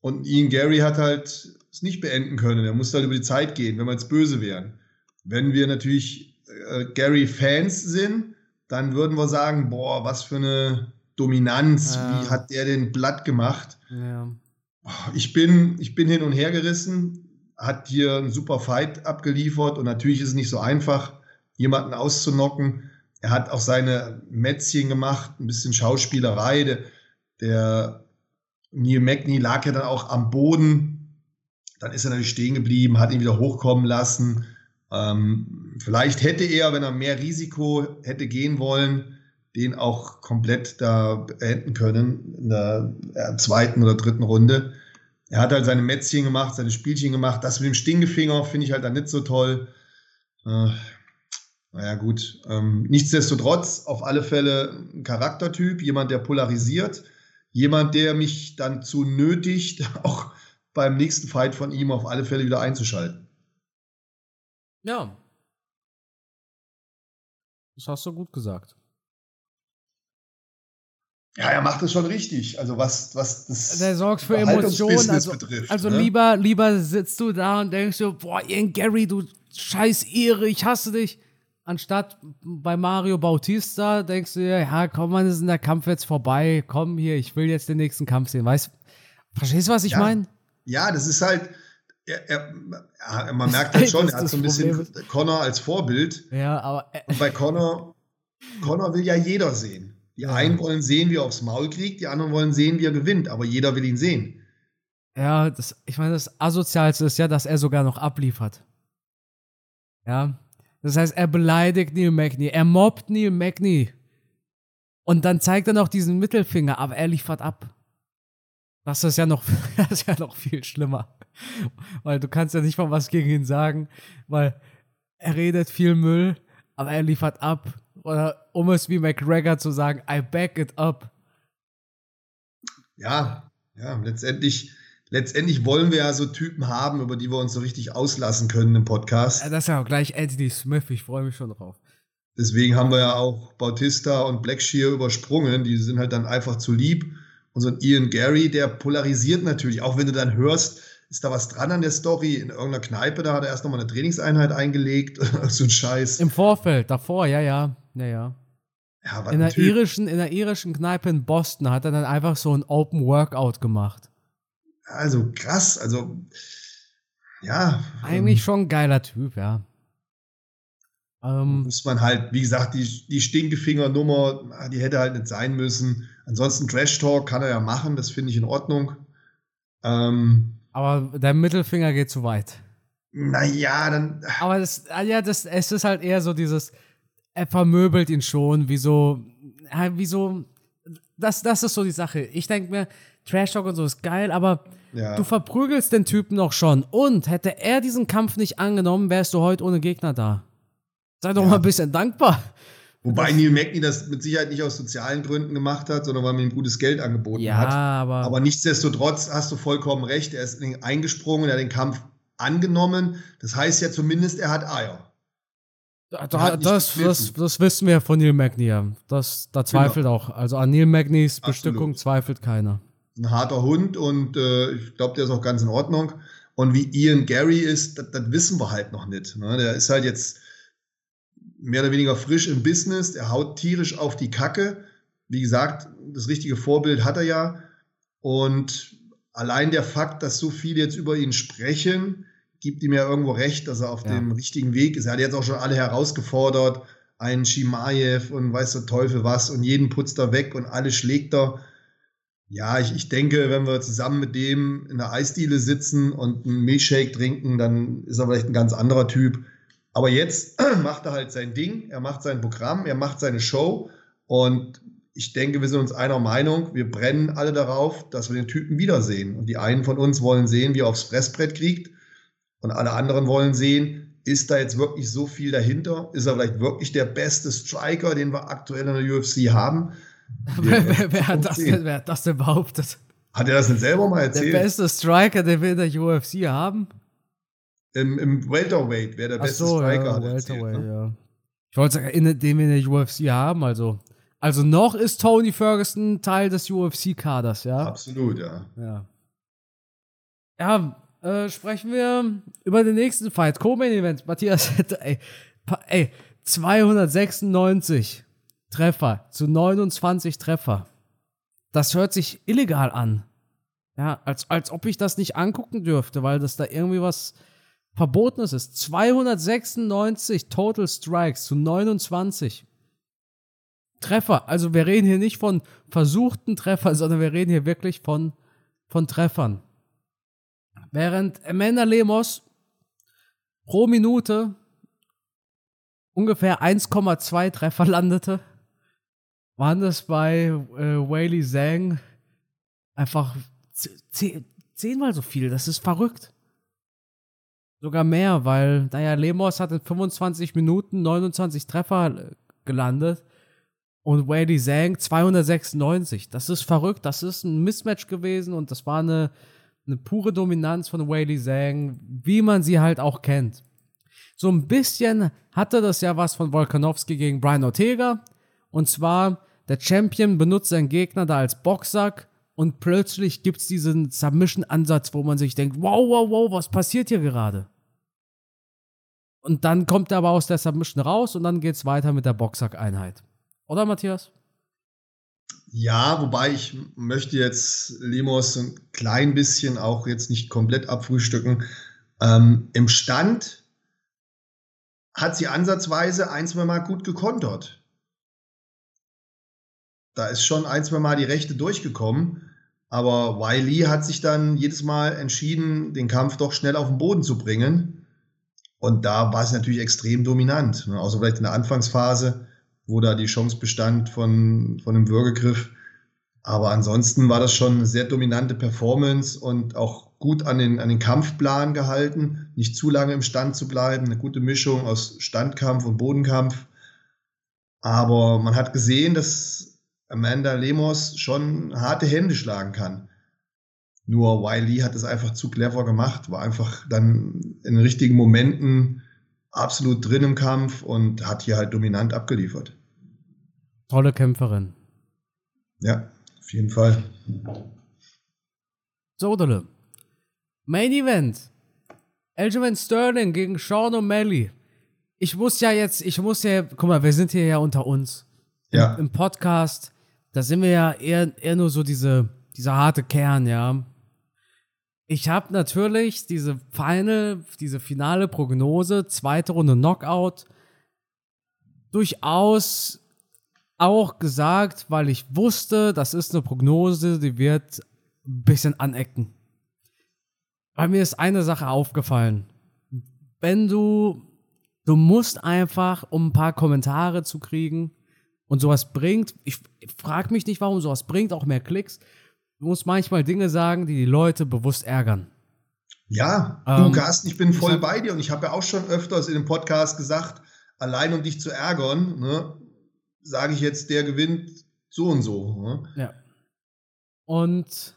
Und Ian Gary hat halt es nicht beenden können. Er musste halt über die Zeit gehen, wenn wir jetzt böse wären. Wenn wir natürlich äh, Gary-Fans sind, dann würden wir sagen, boah, was für eine Dominanz, ja. wie hat der den Blatt gemacht? Ja. Ich, bin, ich bin hin und her gerissen, hat hier einen super Fight abgeliefert und natürlich ist es nicht so einfach, jemanden auszunocken. Er hat auch seine Mätzchen gemacht, ein bisschen Schauspielerei. Der, der Neil Magny lag ja dann auch am Boden. Dann ist er natürlich stehen geblieben, hat ihn wieder hochkommen lassen. Ähm, vielleicht hätte er, wenn er mehr Risiko hätte gehen wollen, den auch komplett da beenden können in der äh, zweiten oder dritten Runde. Er hat halt seine Mätzchen gemacht, seine Spielchen gemacht. Das mit dem Stinkefinger finde ich halt dann nicht so toll. Äh, naja, gut. Ähm, nichtsdestotrotz, auf alle Fälle ein Charaktertyp, jemand, der polarisiert jemand, der mich dann zu nötigt, auch beim nächsten Fight von ihm auf alle Fälle wieder einzuschalten. Ja. Das hast du gut gesagt. Ja, er macht es schon richtig. Also was, was das Der sorgt für Emotionen. Also, betrifft, also ne? lieber, lieber sitzt du da und denkst so, boah, Ian Gary, du scheiß Ehre, ich hasse dich anstatt bei Mario Bautista denkst du dir, ja, komm, man ist in der Kampf jetzt vorbei, komm hier, ich will jetzt den nächsten Kampf sehen. Weißt verstehst du, was ich ja. meine? Ja, das ist halt, er, er, man merkt halt schon, er hat so ein bisschen Problem. Connor als Vorbild. Ja, aber. Und bei Connor, Connor will ja jeder sehen. Die einen wollen sehen, wie er aufs Maul kriegt, die anderen wollen sehen, wie er gewinnt, aber jeder will ihn sehen. Ja, das, ich meine, das Asozialste ist ja, dass er sogar noch abliefert. Ja, das heißt, er beleidigt Neil Magny, er mobbt Neil Magny. Und dann zeigt er noch diesen Mittelfinger, aber er liefert ab. Das ist ja noch, das ist ja noch viel schlimmer. Weil du kannst ja nicht mal was gegen ihn sagen, weil er redet viel Müll, aber er liefert ab. Oder um es wie McGregor zu sagen, I back it up. Ja, ja, letztendlich letztendlich wollen wir ja so Typen haben, über die wir uns so richtig auslassen können im Podcast. Das ist ja auch gleich Anthony Smith, ich freue mich schon drauf. Deswegen haben wir ja auch Bautista und Blackshear übersprungen, die sind halt dann einfach zu lieb. Und so ein Ian Gary, der polarisiert natürlich, auch wenn du dann hörst, ist da was dran an der Story? In irgendeiner Kneipe, da hat er erst nochmal eine Trainingseinheit eingelegt, so ein Scheiß. Im Vorfeld, davor, ja, ja, ja, ja. Ja in, der irischen, in der irischen Kneipe in Boston hat er dann einfach so ein Open Workout gemacht. Also krass, also ja. Eigentlich ähm, schon ein geiler Typ, ja. Ähm, muss man halt, wie gesagt, die, die Stinkefinger-Nummer, die hätte halt nicht sein müssen. Ansonsten Trash Talk kann er ja machen, das finde ich in Ordnung. Ähm, Aber der Mittelfinger geht zu weit. Naja, dann. Aber das, ah ja, das, es ist halt eher so dieses, er vermöbelt ihn schon, wie so, wie so, das, das ist so die Sache. Ich denke mir, Trash Talk und so ist geil, aber ja. du verprügelst den Typen doch schon. Und hätte er diesen Kampf nicht angenommen, wärst du heute ohne Gegner da. Sei doch ja. mal ein bisschen dankbar. Wobei Neil Magny das mit Sicherheit nicht aus sozialen Gründen gemacht hat, sondern weil man ihm gutes Geld angeboten ja, hat. Aber, aber nichtsdestotrotz hast du vollkommen recht. Er ist eingesprungen, er hat den Kampf angenommen. Das heißt ja zumindest, er hat Eier. Da, da, das, das, das, wissen wir von Neil Magny. Das, da zweifelt genau. auch. Also an Neil Magnys Bestückung Absolut. zweifelt keiner. Ein harter Hund und äh, ich glaube, der ist auch ganz in Ordnung. Und wie Ian Gary ist, das, das wissen wir halt noch nicht. Ne? Der ist halt jetzt mehr oder weniger frisch im Business. Er haut tierisch auf die Kacke. Wie gesagt, das richtige Vorbild hat er ja. Und allein der Fakt, dass so viele jetzt über ihn sprechen, gibt ihm ja irgendwo recht, dass er auf ja. dem richtigen Weg ist. Er hat jetzt auch schon alle herausgefordert, einen Shimaev und weiß der Teufel was und jeden putzt er weg und alle schlägt er. Ja, ich, ich denke, wenn wir zusammen mit dem in der Eisdiele sitzen und einen Milchshake trinken, dann ist er vielleicht ein ganz anderer Typ. Aber jetzt macht er halt sein Ding, er macht sein Programm, er macht seine Show und ich denke, wir sind uns einer Meinung. Wir brennen alle darauf, dass wir den Typen wiedersehen. Und die einen von uns wollen sehen, wie er aufs Fressbrett kriegt. Und alle anderen wollen sehen, ist da jetzt wirklich so viel dahinter? Ist er vielleicht wirklich der beste Striker, den wir aktuell in der UFC haben? wer, wer, wer, hat das denn, wer hat das denn behauptet? Hat er das denn selber mal erzählt? Der beste Striker, den wir in der UFC haben? Im, im Welterweight, wer der beste so, Striker ja, hat. Welterweight, erzählt, ne? ja. Ich wollte sagen, in, den wir in der UFC haben, also. Also noch ist Tony Ferguson Teil des UFC-Kaders, ja? Absolut, ja. Ja. Ja, äh, sprechen wir über den nächsten Fight. Co-Main-Event. Matthias, ey, ey, 296 Treffer zu 29 Treffer. Das hört sich illegal an. Ja, als, als ob ich das nicht angucken dürfte, weil das da irgendwie was Verbotenes ist. 296 Total Strikes zu 29. Treffer. Also wir reden hier nicht von versuchten Treffern, sondern wir reden hier wirklich von, von Treffern. Während Amanda Lemos pro Minute ungefähr 1,2 Treffer landete, waren das bei äh, Whaley Zhang einfach zehnmal so viel. Das ist verrückt. Sogar mehr, weil, naja, Lemos hat in 25 Minuten 29 Treffer gelandet und Whaley Zhang 296. Das ist verrückt. Das ist ein Mismatch gewesen und das war eine eine pure Dominanz von Whaley Zhang, wie man sie halt auch kennt. So ein bisschen hatte das ja was von Volkanovski gegen Brian Ortega. Und zwar, der Champion benutzt seinen Gegner da als Boxsack und plötzlich gibt es diesen Submission-Ansatz, wo man sich denkt, wow, wow, wow, was passiert hier gerade? Und dann kommt er aber aus der Submission raus und dann geht es weiter mit der Boxsack-Einheit. Oder, Matthias? Ja, wobei ich möchte jetzt Lemos ein klein bisschen auch jetzt nicht komplett abfrühstücken. Ähm, Im Stand hat sie ansatzweise ein, zwei Mal gut gekontert. Da ist schon ein, zwei Mal die Rechte durchgekommen. Aber Wiley hat sich dann jedes Mal entschieden, den Kampf doch schnell auf den Boden zu bringen. Und da war es natürlich extrem dominant. Ne? Außer vielleicht in der Anfangsphase wo da die Chance bestand von, von einem Würgegriff. Aber ansonsten war das schon eine sehr dominante Performance und auch gut an den, an den Kampfplan gehalten, nicht zu lange im Stand zu bleiben, eine gute Mischung aus Standkampf und Bodenkampf. Aber man hat gesehen, dass Amanda Lemos schon harte Hände schlagen kann. Nur Wiley hat es einfach zu clever gemacht, war einfach dann in den richtigen Momenten absolut drin im Kampf und hat hier halt dominant abgeliefert. Tolle Kämpferin. Ja, auf jeden Fall. So, Dolle. Main Event. Aljamain Sterling gegen Sean O'Malley. Ich muss ja jetzt, ich muss ja, guck mal, wir sind hier ja unter uns. Ja. Im, Podcast, da sind wir ja eher, eher nur so diese, dieser harte Kern, ja. Ich habe natürlich diese Final, diese finale Prognose, zweite Runde Knockout, durchaus auch gesagt, weil ich wusste, das ist eine Prognose, die wird ein bisschen anecken. Bei mir ist eine Sache aufgefallen. Wenn du, du musst einfach, um ein paar Kommentare zu kriegen und sowas bringt, ich, ich frage mich nicht, warum sowas bringt, auch mehr Klicks. Du musst manchmal Dinge sagen, die die Leute bewusst ärgern. Ja, du ähm, Carsten, ich bin voll bei dir und ich habe ja auch schon öfters in dem Podcast gesagt, allein um dich zu ärgern, ne, sage ich jetzt, der gewinnt so und so. Ne? Ja. Und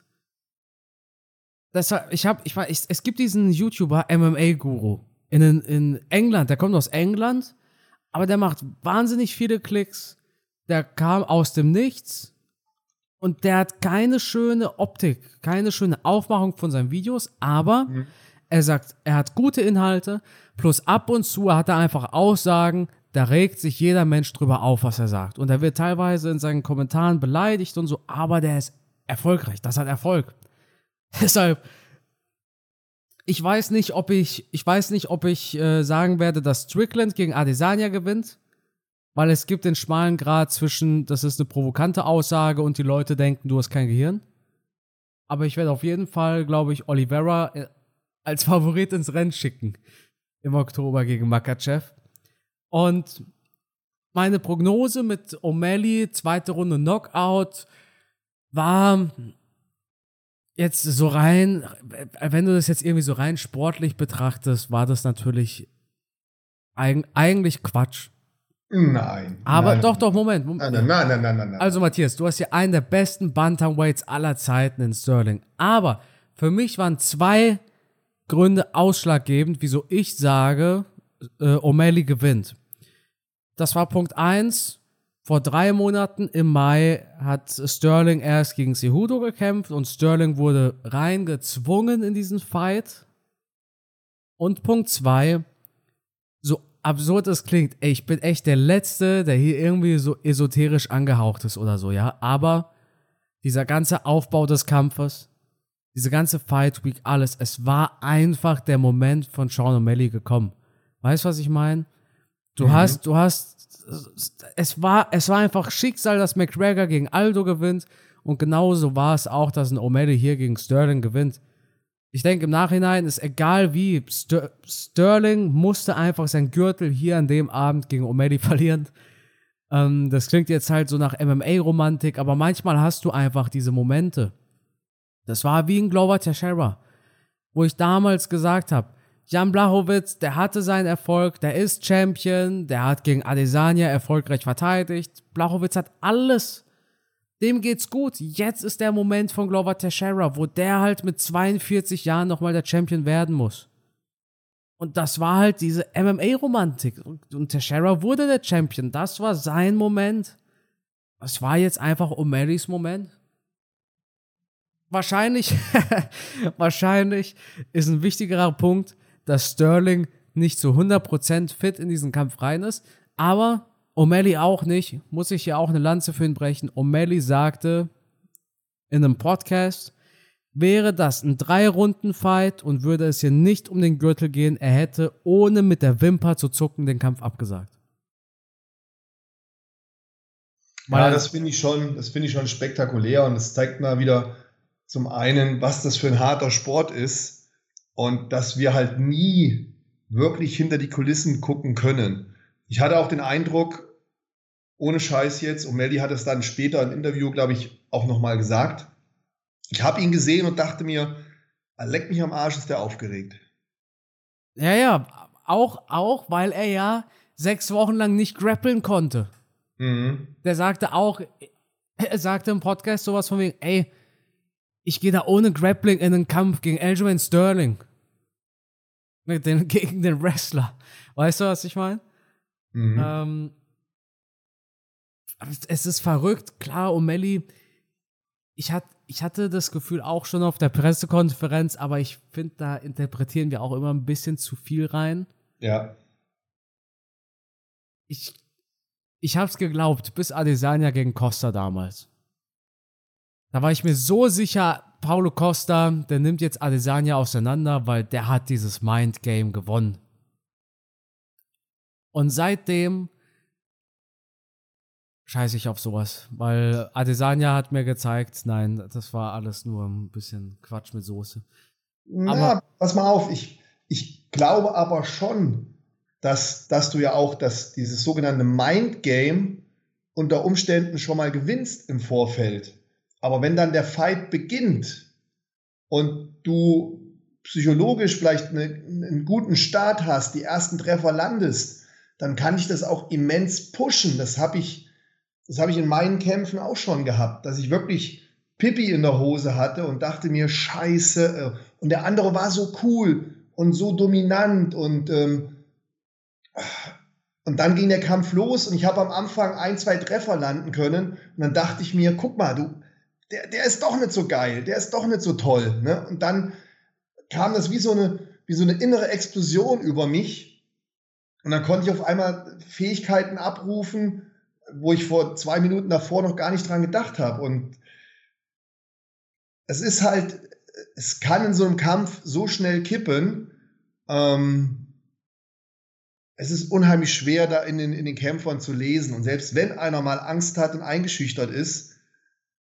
deshalb, ich habe, ich war, ich, es gibt diesen YouTuber MMA-Guru in, in England, der kommt aus England, aber der macht wahnsinnig viele Klicks. Der kam aus dem Nichts und der hat keine schöne Optik, keine schöne Aufmachung von seinen Videos, aber mhm. er sagt, er hat gute Inhalte, plus ab und zu hat er einfach Aussagen, da regt sich jeder Mensch drüber auf, was er sagt. Und er wird teilweise in seinen Kommentaren beleidigt und so, aber der ist erfolgreich, das hat Erfolg. Deshalb, ich weiß nicht, ob ich, ich weiß nicht, ob ich äh, sagen werde, dass Strickland gegen Adesanya gewinnt, weil es gibt den schmalen Grad zwischen, das ist eine provokante Aussage und die Leute denken, du hast kein Gehirn. Aber ich werde auf jeden Fall, glaube ich, Oliveira äh, als Favorit ins Rennen schicken im Oktober gegen Makachev. Und meine Prognose mit O'Malley, zweite Runde Knockout, war jetzt so rein, wenn du das jetzt irgendwie so rein sportlich betrachtest, war das natürlich eigentlich Quatsch. Nein. Aber nein, doch, doch, Moment. Moment. Nein, nein, nein, nein, nein, nein. Also, Matthias, du hast ja einen der besten Bantamweights aller Zeiten in Sterling. Aber für mich waren zwei Gründe ausschlaggebend, wieso ich sage, äh, O'Malley gewinnt. Das war Punkt 1. Vor drei Monaten im Mai hat Sterling erst gegen Cejudo gekämpft und Sterling wurde reingezwungen in diesen Fight. Und Punkt 2, so absurd es klingt, ey, ich bin echt der Letzte, der hier irgendwie so esoterisch angehaucht ist oder so, ja. Aber dieser ganze Aufbau des Kampfes, diese ganze Fight Week, alles, es war einfach der Moment von Sean O'Malley gekommen. Weißt du, was ich meine? Du mhm. hast, du hast es war, es war einfach Schicksal, dass McGregor gegen Aldo gewinnt. Und genauso war es auch, dass ein O'Malley hier gegen Sterling gewinnt. Ich denke, im Nachhinein ist egal wie, Ster Sterling musste einfach sein Gürtel hier an dem Abend gegen O'Malley verlieren. Ähm, das klingt jetzt halt so nach MMA-Romantik, aber manchmal hast du einfach diese Momente. Das war wie in Glover Teixeira, wo ich damals gesagt habe, Jan Blachowitz, der hatte seinen Erfolg, der ist Champion, der hat gegen Adesanya erfolgreich verteidigt. Blachowitz hat alles. Dem geht's gut. Jetzt ist der Moment von Glover Teixeira, wo der halt mit 42 Jahren nochmal der Champion werden muss. Und das war halt diese MMA-Romantik. Und Teixeira wurde der Champion. Das war sein Moment. Das war jetzt einfach O'Marys Moment. Wahrscheinlich, wahrscheinlich ist ein wichtigerer Punkt, dass Sterling nicht zu 100% fit in diesen Kampf rein ist, aber O'Malley auch nicht, muss ich hier auch eine Lanze für ihn brechen. O'Malley sagte in einem Podcast, wäre das ein Drei-Runden-Fight und würde es hier nicht um den Gürtel gehen, er hätte ohne mit der Wimper zu zucken den Kampf abgesagt. Ja, das finde ich schon, das finde ich schon spektakulär und es zeigt mal wieder zum einen, was das für ein harter Sport ist und dass wir halt nie wirklich hinter die Kulissen gucken können. Ich hatte auch den Eindruck, ohne Scheiß jetzt, und Melly hat es dann später im Interview, glaube ich, auch nochmal gesagt. Ich habe ihn gesehen und dachte mir, leck mich am Arsch, ist der aufgeregt. Ja, ja, auch, auch, weil er ja sechs Wochen lang nicht grappeln konnte. Mhm. Der sagte auch, er sagte im Podcast sowas von wegen, ey, ich gehe da ohne Grappling in einen Kampf gegen Aljamain Sterling. Mit den, gegen den Wrestler. Weißt du, was ich meine? Mhm. Ähm, es ist verrückt. Klar, O'Malley, ich, hat, ich hatte das Gefühl auch schon auf der Pressekonferenz, aber ich finde, da interpretieren wir auch immer ein bisschen zu viel rein. Ja. Ich, ich hab's geglaubt, bis Adesanya gegen Costa damals. Da war ich mir so sicher, Paulo Costa, der nimmt jetzt Adesanya auseinander, weil der hat dieses Mindgame gewonnen. Und seitdem scheiße ich auf sowas, weil Adesanya hat mir gezeigt, nein, das war alles nur ein bisschen Quatsch mit Soße. Na, pass mal auf, ich, ich glaube aber schon, dass, dass du ja auch das, dieses sogenannte Mind Game unter Umständen schon mal gewinnst im Vorfeld. Aber wenn dann der Fight beginnt und du psychologisch vielleicht eine, einen guten Start hast, die ersten Treffer landest, dann kann ich das auch immens pushen. Das habe ich, das habe ich in meinen Kämpfen auch schon gehabt, dass ich wirklich Pippi in der Hose hatte und dachte mir, scheiße. Äh, und der andere war so cool und so dominant und, ähm, und dann ging der Kampf los und ich habe am Anfang ein, zwei Treffer landen können. Und dann dachte ich mir, guck mal, du, der, der ist doch nicht so geil, der ist doch nicht so toll. Ne? Und dann kam das wie so, eine, wie so eine innere Explosion über mich. Und dann konnte ich auf einmal Fähigkeiten abrufen, wo ich vor zwei Minuten davor noch gar nicht dran gedacht habe. Und es ist halt, es kann in so einem Kampf so schnell kippen. Ähm, es ist unheimlich schwer, da in den, in den Kämpfern zu lesen. Und selbst wenn einer mal Angst hat und eingeschüchtert ist,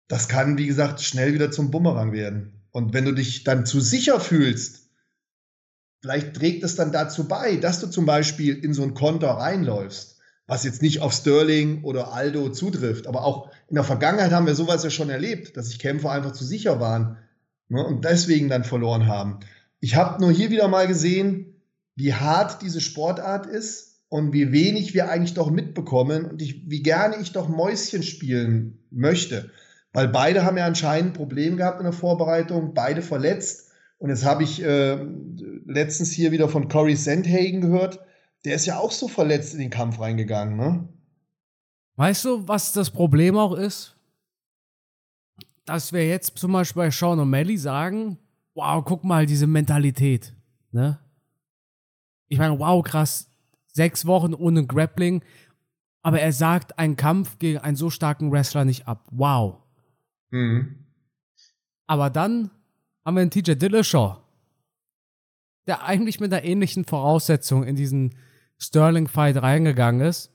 das kann, wie gesagt, schnell wieder zum Bumerang werden. Und wenn du dich dann zu sicher fühlst, vielleicht trägt es dann dazu bei, dass du zum Beispiel in so ein Konter reinläufst, was jetzt nicht auf Sterling oder Aldo zutrifft, aber auch in der Vergangenheit haben wir sowas ja schon erlebt, dass sich Kämpfer einfach zu sicher waren ne, und deswegen dann verloren haben. Ich habe nur hier wieder mal gesehen, wie hart diese Sportart ist und wie wenig wir eigentlich doch mitbekommen und ich, wie gerne ich doch Mäuschen spielen möchte. Weil beide haben ja anscheinend ein Problem gehabt in der Vorbereitung, beide verletzt. Und jetzt habe ich äh, letztens hier wieder von Corey Sandhagen gehört. Der ist ja auch so verletzt in den Kampf reingegangen, ne? Weißt du, was das Problem auch ist? Dass wir jetzt zum Beispiel bei Sean O'Malley sagen, wow, guck mal, diese Mentalität, ne? Ich meine, wow, krass, sechs Wochen ohne Grappling, aber er sagt einen Kampf gegen einen so starken Wrestler nicht ab. Wow. Mhm. Aber dann haben wir einen TJ Dillashaw, der eigentlich mit einer ähnlichen Voraussetzung in diesen Sterling-Fight reingegangen ist,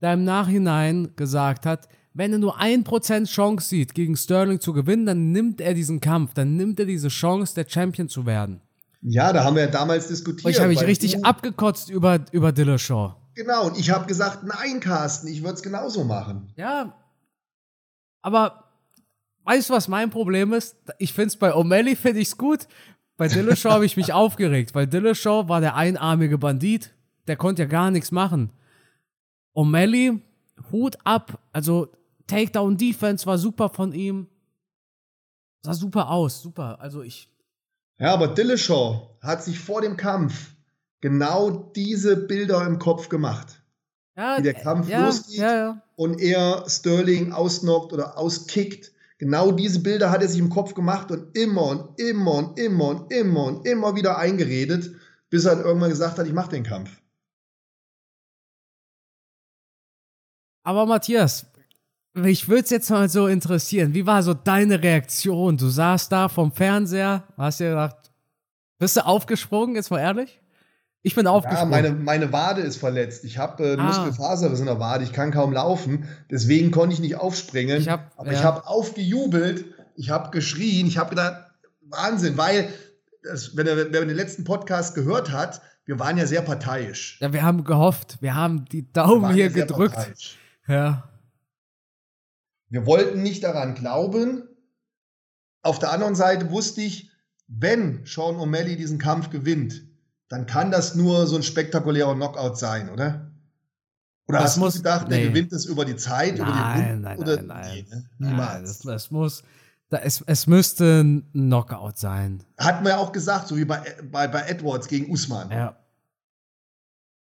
der im Nachhinein gesagt hat, wenn er nur ein Prozent Chance sieht, gegen Sterling zu gewinnen, dann nimmt er diesen Kampf, dann nimmt er diese Chance, der Champion zu werden. Ja, da haben wir ja damals diskutiert. Und ich habe mich richtig abgekotzt über, über Dillashaw. Genau, und ich habe gesagt, nein, Carsten, ich würde es genauso machen. Ja, aber weißt du, was mein Problem ist? Ich finde es bei O'Malley finde ich es gut. Bei Dillashaw habe ich mich aufgeregt, weil Dillashaw war der einarmige Bandit. Der konnte ja gar nichts machen. O'Malley, Hut ab. Also Takedown Defense war super von ihm. Sah super aus, super. Also ich. Ja, aber Dillashaw hat sich vor dem Kampf genau diese Bilder im Kopf gemacht. Ja, wie der Kampf ja, losgeht ja, ja. und er Sterling ausnockt oder auskickt Genau diese Bilder hat er sich im Kopf gemacht und immer und immer und immer und immer und immer wieder eingeredet, bis er irgendwann gesagt hat, ich mache den Kampf. Aber Matthias, mich würde es jetzt mal so interessieren, wie war so deine Reaktion? Du saßt da vom Fernseher, hast dir gedacht, bist du aufgesprungen, jetzt mal ehrlich? Ich bin aufgesprungen. Ja, meine, meine Wade ist verletzt. Ich habe äh, ah. Muskelfaserriss in der Wade. Ich kann kaum laufen. Deswegen konnte ich nicht aufspringen. Ich hab, Aber ja. ich habe aufgejubelt. Ich habe geschrien. Ich habe gedacht, Wahnsinn, weil, das, wenn er, den letzten Podcast gehört hat, wir waren ja sehr parteiisch. Ja, wir haben gehofft. Wir haben die Daumen hier ja gedrückt. Ja. Wir wollten nicht daran glauben. Auf der anderen Seite wusste ich, wenn Sean O'Malley diesen Kampf gewinnt, dann kann das nur so ein spektakulärer Knockout sein, oder? Oder das hast muss, du gedacht, nee. der gewinnt es über die Zeit, nein, über die nein, oder nein, nein, nee, ne? Niemals. das, das, muss, da, es, es müsste ein Knockout sein. Hat man ja auch gesagt, so wie bei, bei, bei Edwards gegen Usman. Ja.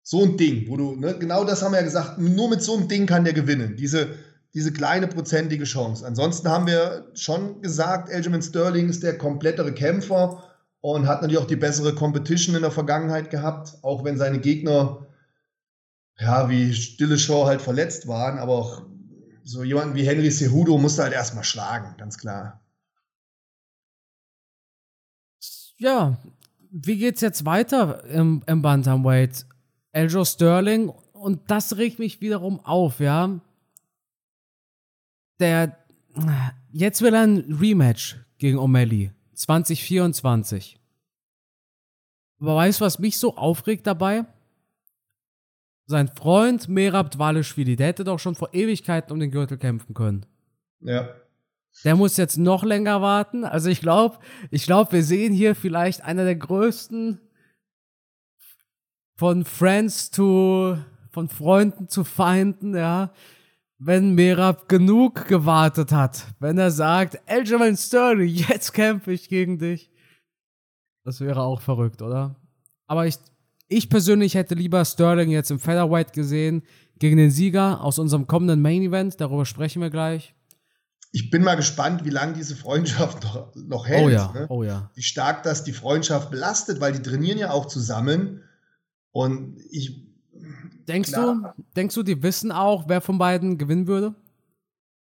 So ein Ding, wo du, ne, genau das haben wir ja gesagt, nur mit so einem Ding kann der gewinnen. Diese, diese kleine prozentige Chance. Ansonsten haben wir schon gesagt, Aljamain Sterling ist der komplettere Kämpfer und hat natürlich auch die bessere Competition in der Vergangenheit gehabt, auch wenn seine Gegner, ja, wie Stille Show halt verletzt waren, aber auch so jemanden wie Henry Cejudo musste halt erstmal schlagen, ganz klar. Ja, wie geht's jetzt weiter im, im Bantamweight? Eljo Sterling, und das regt mich wiederum auf, ja. Der, jetzt will er ein Rematch gegen O'Malley 2024. Aber weißt du, was mich so aufregt dabei? Sein Freund Merab Dvalishvili, der hätte doch schon vor Ewigkeiten um den Gürtel kämpfen können. Ja. Der muss jetzt noch länger warten. Also ich glaube, ich glaube, wir sehen hier vielleicht einer der größten von Friends zu, von Freunden zu Feinden, ja. Wenn Merab genug gewartet hat, wenn er sagt, Aljamain Sterling, jetzt kämpfe ich gegen dich. Das wäre auch verrückt, oder? Aber ich, ich persönlich hätte lieber Sterling jetzt im Featherweight gesehen gegen den Sieger aus unserem kommenden Main Event. Darüber sprechen wir gleich. Ich bin mal gespannt, wie lange diese Freundschaft noch, noch hält. Oh ja, ne? oh ja. Wie stark das die Freundschaft belastet, weil die trainieren ja auch zusammen. Und ich. Denkst klar, du, denkst du, die wissen auch, wer von beiden gewinnen würde?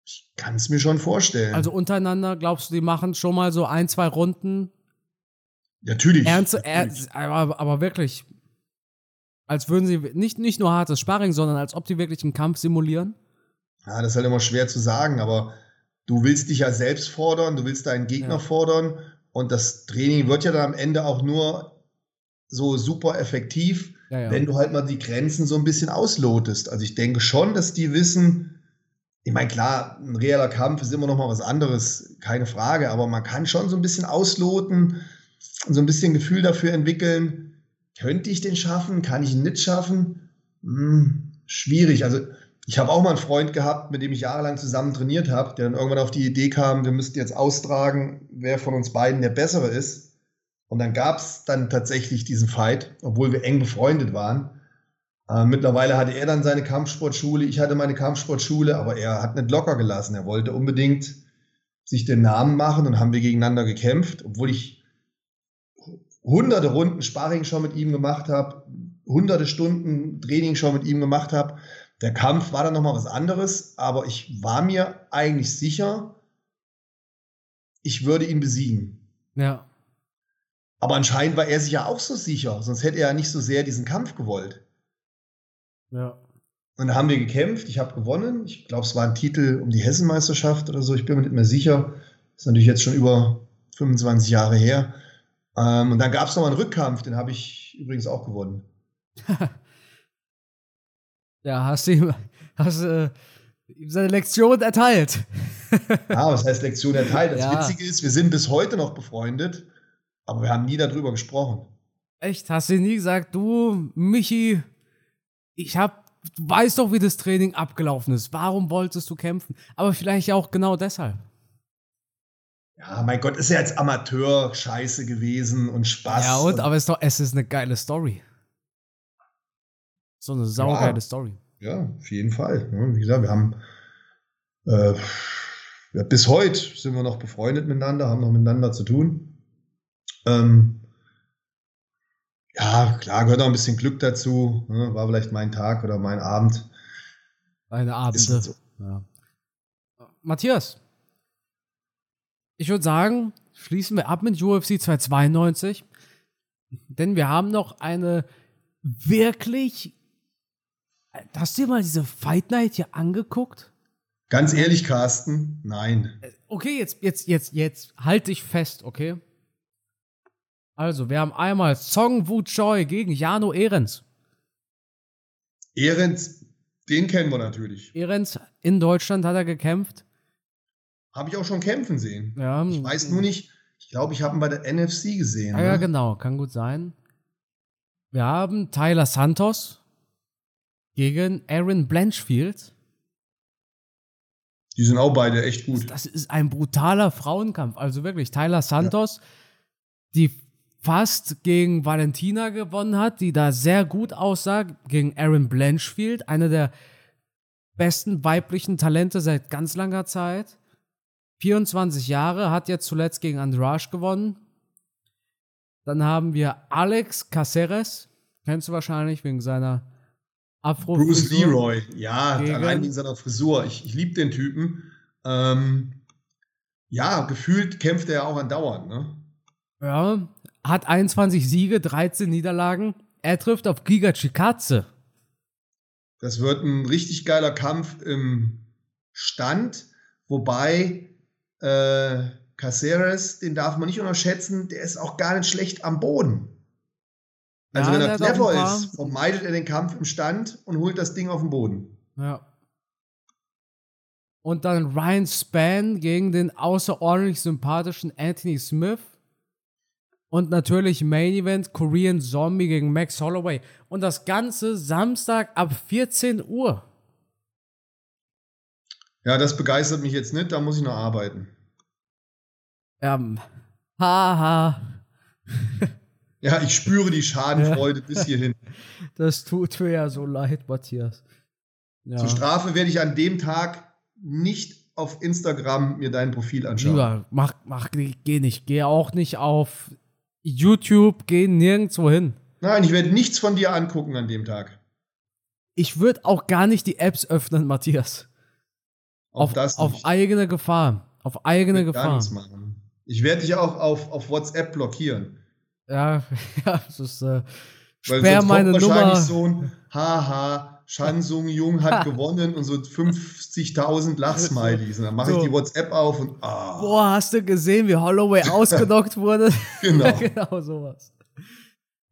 Ich kann es mir schon vorstellen. Also untereinander, glaubst du, die machen schon mal so ein, zwei Runden? natürlich. Ernst, natürlich. er, aber, aber wirklich, als würden sie nicht, nicht nur hartes Sparring, sondern als ob die wirklich einen Kampf simulieren? Ja, das ist halt immer schwer zu sagen, aber du willst dich ja selbst fordern, du willst deinen Gegner Ja. fordern und das Training wird ja dann am Ende auch nur so super effektiv, Ja, ja. wenn du halt mal die Grenzen so ein bisschen auslotest. Also ich denke schon, dass die wissen, ich meine, klar, ein reeller Kampf ist immer noch mal was anderes, keine Frage, aber man kann schon so ein bisschen ausloten so ein bisschen Gefühl dafür entwickeln, könnte ich den schaffen, kann ich ihn nicht schaffen? Hm, schwierig. Also ich habe auch mal einen Freund gehabt, mit dem ich jahrelang zusammen trainiert habe, der dann irgendwann auf die Idee kam, wir müssten jetzt austragen, wer von uns beiden der Bessere ist. Und dann gab es dann tatsächlich diesen Fight, obwohl wir eng befreundet waren. Äh, mittlerweile hatte er dann seine Kampfsportschule, ich hatte meine Kampfsportschule, aber er hat nicht locker gelassen. Er wollte unbedingt sich den Namen machen und haben wir gegeneinander gekämpft, obwohl ich hunderte Runden Sparring schon mit ihm gemacht habe, hunderte Stunden Training schon mit ihm gemacht habe. Der Kampf war dann nochmal was anderes, aber ich war mir eigentlich sicher, ich würde ihn besiegen. ja. Aber anscheinend war er sich ja auch so sicher, sonst hätte er ja nicht so sehr diesen Kampf gewollt. Ja. Und dann haben wir gekämpft, ich habe gewonnen. Ich glaube, es war ein Titel um die Hessenmeisterschaft oder so, ich bin mir nicht mehr sicher. Das ist natürlich jetzt schon über 25 Jahre her. Ähm, und dann gab es nochmal einen Rückkampf, den habe ich übrigens auch gewonnen. Ja, hast du ihm, hast, äh, ihm seine Lektion erteilt. Ja, was heißt Lektion erteilt? Das Ja. Witzige ist, wir sind bis heute noch befreundet, aber wir haben nie darüber gesprochen. Echt? Hast du nie gesagt, du, Michi, ich hab, du weißt doch, wie das Training abgelaufen ist. Warum wolltest du kämpfen? Aber vielleicht auch genau deshalb. Ja, mein Gott, ist ja jetzt Amateur-Scheiße gewesen und Spaß. Ja, und, aber es ist doch, es ist eine geile Story. So eine saugeile Ja. Story. Ja, auf jeden Fall. Ja, Wie gesagt, wir haben äh, ja, bis heute sind wir noch befreundet miteinander, haben noch miteinander zu tun. Ähm, ja, klar, gehört auch ein bisschen Glück dazu. Ne? War vielleicht mein Tag oder mein Abend. Eine Ist Abende. so. Ja. Matthias, ich würde sagen, schließen wir ab mit UFC 292, denn wir haben noch eine wirklich. Hast du dir mal diese Fight Night hier angeguckt? Ganz ehrlich, Carsten, nein. Okay, jetzt, jetzt, jetzt, jetzt halt dich fest, okay? Also, wir haben einmal Song Woo Choi gegen Jano Ehrens. Ehrens, den kennen wir natürlich. Ehrens in Deutschland hat er gekämpft. Habe ich auch schon kämpfen sehen. Ja, Ich weiß nur nicht, ich glaube, ich habe ihn bei der NFC gesehen. Ja, ja, ne? genau, kann gut sein. Wir haben Tyler Santos gegen Aaron Blanchfield. Die sind auch beide echt gut. Das ist ein brutaler Frauenkampf. Also wirklich, Tyler Santos, die fast gegen Valentina gewonnen hat, die da sehr gut aussah, gegen Aaron Blanchfield, eine der besten weiblichen Talente seit ganz langer Zeit. 24 Jahre, hat jetzt zuletzt gegen Andrade gewonnen. Dann haben wir Alex Caceres, kennst du wahrscheinlich wegen seiner afro Bruce Leroy, ja, Gegen- allein wegen seiner Frisur. Ich, ich liebe den Typen. Ähm, ja, gefühlt kämpft er ja auch andauernd. Ne? Ja, hat 21 Siege, 13 Niederlagen. Er trifft auf Giga Chikadze. Das wird ein richtig geiler Kampf im Stand, wobei äh, Caceres, den darf man nicht unterschätzen, der ist auch gar nicht schlecht am Boden. Also Ja, wenn er clever ist, vermeidet er den Kampf im Stand und holt das Ding auf den Boden. Ja. Und dann Ryan Spann gegen den außerordentlich sympathischen Anthony Smith. Und natürlich Main Event Korean Zombie gegen Max Holloway. Und das Ganze Samstag ab 14 Uhr. Ja, das begeistert mich jetzt nicht, da muss ich noch arbeiten. Ähm, haha. Ja, ich spüre die Schadenfreude bis hierhin. Das tut mir ja so leid, Matthias. Ja. Zur Strafe werde ich an dem Tag nicht auf Instagram mir dein Profil anschauen. Lieber, mach, mach, geh nicht. Geh auch nicht auf YouTube, geh nirgendwo hin. Nein, ich werde nichts von dir angucken an dem Tag. Ich würde auch gar nicht die Apps öffnen, Matthias. Auch Auf, das auf nicht. eigene Gefahr. Auf eigene Ich gar Gefahr. nichts machen. Ich werde dich auch auf, auf WhatsApp blockieren. Ja, ja, das ist, äh, Weil sperr meine kommt wahrscheinlich Nummer. so ein Haha, Shansung Jung hat gewonnen und so 50.000 Lachsmilies. Und dann mache So. ich die WhatsApp auf und ah, Boah, hast du gesehen, wie Holloway ausgenockt wurde? genau. genau sowas.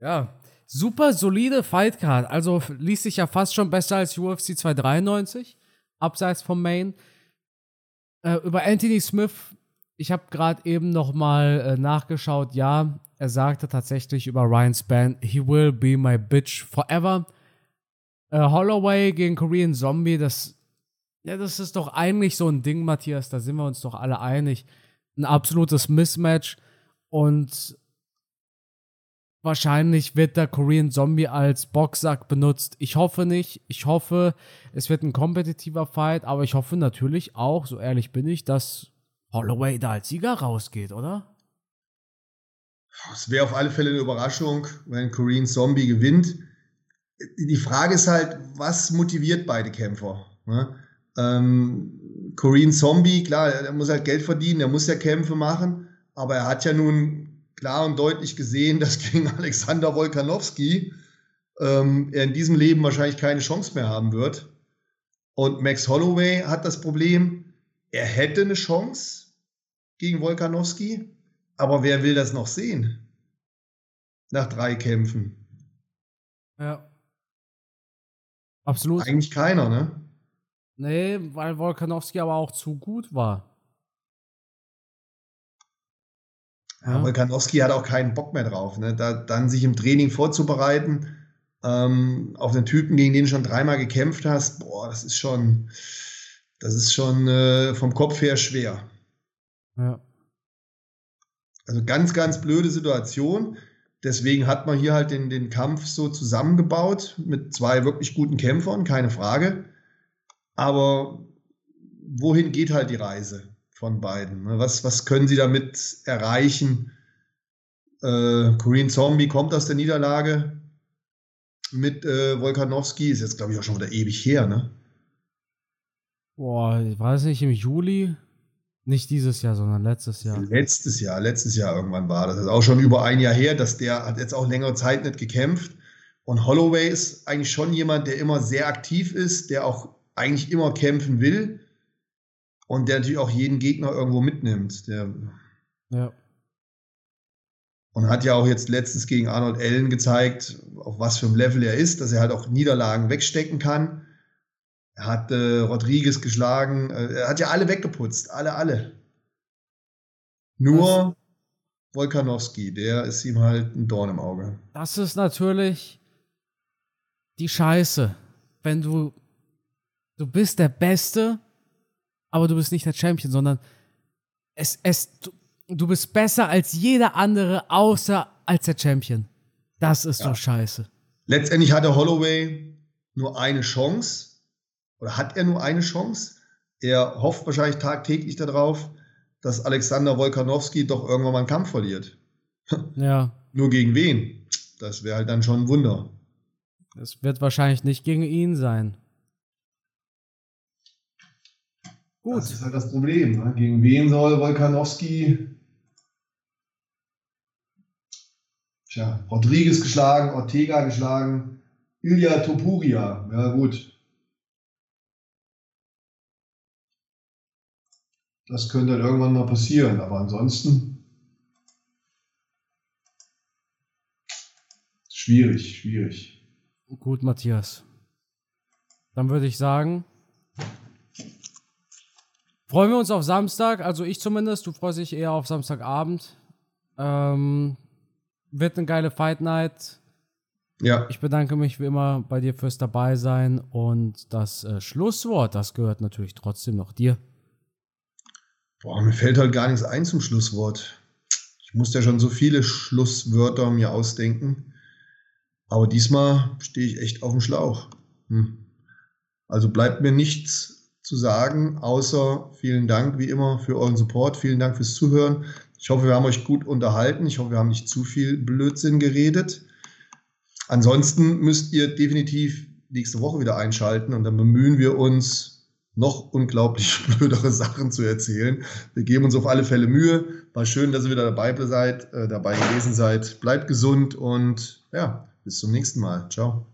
Ja, super solide Fightcard. Also liest sich ja fast schon besser als UFC 293, abseits vom Main. Äh, über Anthony Smith, ich habe gerade eben noch mal äh, nachgeschaut. Ja, er sagte tatsächlich über Ryan Spann, he will be my bitch forever. Äh, Holloway gegen Korean Zombie, das, ja, das ist doch eigentlich so ein Ding, Matthias. Da sind wir uns doch alle einig. Ein absolutes Mismatch und wahrscheinlich wird der Korean Zombie als Boxsack benutzt. Ich hoffe nicht. Ich hoffe, es wird ein kompetitiver Fight, aber ich hoffe natürlich auch, so ehrlich bin ich, dass Holloway da als Sieger rausgeht, oder? Es wäre auf alle Fälle eine Überraschung, wenn Korean Zombie gewinnt. Die Frage ist halt, was motiviert beide Kämpfer? Ne? Ähm, Korean Zombie, klar, er muss halt Geld verdienen, er muss ja Kämpfe machen, aber er hat ja nun klar und deutlich gesehen, dass gegen Alexander Wolkanowski ähm, er in diesem Leben wahrscheinlich keine Chance mehr haben wird. Und Max Holloway hat das Problem, er hätte eine Chance gegen Wolkanowski, aber wer will das noch sehen? Nach drei Kämpfen. Ja. Absolut. Eigentlich keiner, ne? Nee, weil Volkanowski aber auch zu gut war. Ja. Volkanowski hat auch keinen Bock mehr drauf, ne? Da, dann sich im Training vorzubereiten ähm, auf einen Typen, gegen den du schon dreimal gekämpft hast, boah, das ist schon, das ist schon äh, vom Kopf her schwer. Ja. Also ganz, ganz blöde Situation. Deswegen hat man hier halt den, den Kampf so zusammengebaut mit zwei wirklich guten Kämpfern, keine Frage. Aber wohin geht halt die Reise von beiden? ne? Was, was können sie damit erreichen? Äh, Korean Zombie kommt aus der Niederlage mit äh, Volkanowski, ist jetzt glaube ich auch schon wieder ewig her, ne? Boah, ich weiß nicht, im Juli? Nicht dieses Jahr, sondern letztes Jahr. Letztes Jahr, letztes Jahr irgendwann war das. Das ist auch schon über ein Jahr her, dass der hat jetzt auch längere Zeit nicht gekämpft. Und Holloway ist eigentlich schon jemand, der immer sehr aktiv ist, der auch eigentlich immer kämpfen will und der natürlich auch jeden Gegner irgendwo mitnimmt. Der, Ja. und hat ja auch jetzt letztens gegen Arnold Allen gezeigt, auf was für einem Level er ist, dass er halt auch Niederlagen wegstecken kann. Er hat äh, Rodriguez geschlagen, äh, er hat ja alle weggeputzt, alle, alle. Nur Volkanowski, der ist ihm halt ein Dorn im Auge. Das ist natürlich die Scheiße. Wenn du, du bist der Beste, aber du bist nicht der Champion, sondern es, es, du, du bist besser als jeder andere, außer als der Champion. Das ist Ja. doch scheiße. Letztendlich hatte Holloway nur eine Chance, oder hat er nur eine Chance? Er hofft wahrscheinlich tagtäglich darauf, dass Alexander Volkanowski doch irgendwann mal einen Kampf verliert. Ja. Nur gegen wen? Das wäre halt dann schon ein Wunder. Es wird wahrscheinlich nicht gegen ihn sein. Gut. Das ist halt das Problem. Ne? Gegen wen soll Volkanowski? Tja, Rodriguez geschlagen, Ortega geschlagen, Ilya Topuria. Ja, gut. Das könnte dann irgendwann mal passieren, aber ansonsten schwierig, schwierig. Gut, Matthias. Dann würde ich sagen, freuen wir uns auf Samstag. Also ich zumindest. Du freust dich eher auf Samstagabend. Ähm, wird eine geile Fight Night. Ja. Ich bedanke mich wie immer bei dir fürs Dabeisein und das äh, Schlusswort, das gehört natürlich trotzdem noch dir. Boah, mir fällt halt gar nichts ein zum Schlusswort. Ich musste ja schon so viele Schlusswörter mir ausdenken. Aber diesmal stehe ich echt auf dem Schlauch. Hm. Also bleibt mir nichts zu sagen, außer vielen Dank wie immer für euren Support. Vielen Dank fürs Zuhören. Ich hoffe, wir haben euch gut unterhalten. Ich hoffe, wir haben nicht zu viel Blödsinn geredet. Ansonsten müsst ihr definitiv nächste Woche wieder einschalten und dann bemühen wir uns, noch unglaublich blödere Sachen zu erzählen. Wir geben uns auf alle Fälle Mühe. War schön, dass ihr wieder dabei seid, äh, dabei gewesen seid. Bleibt gesund und ja, bis zum nächsten Mal. Ciao.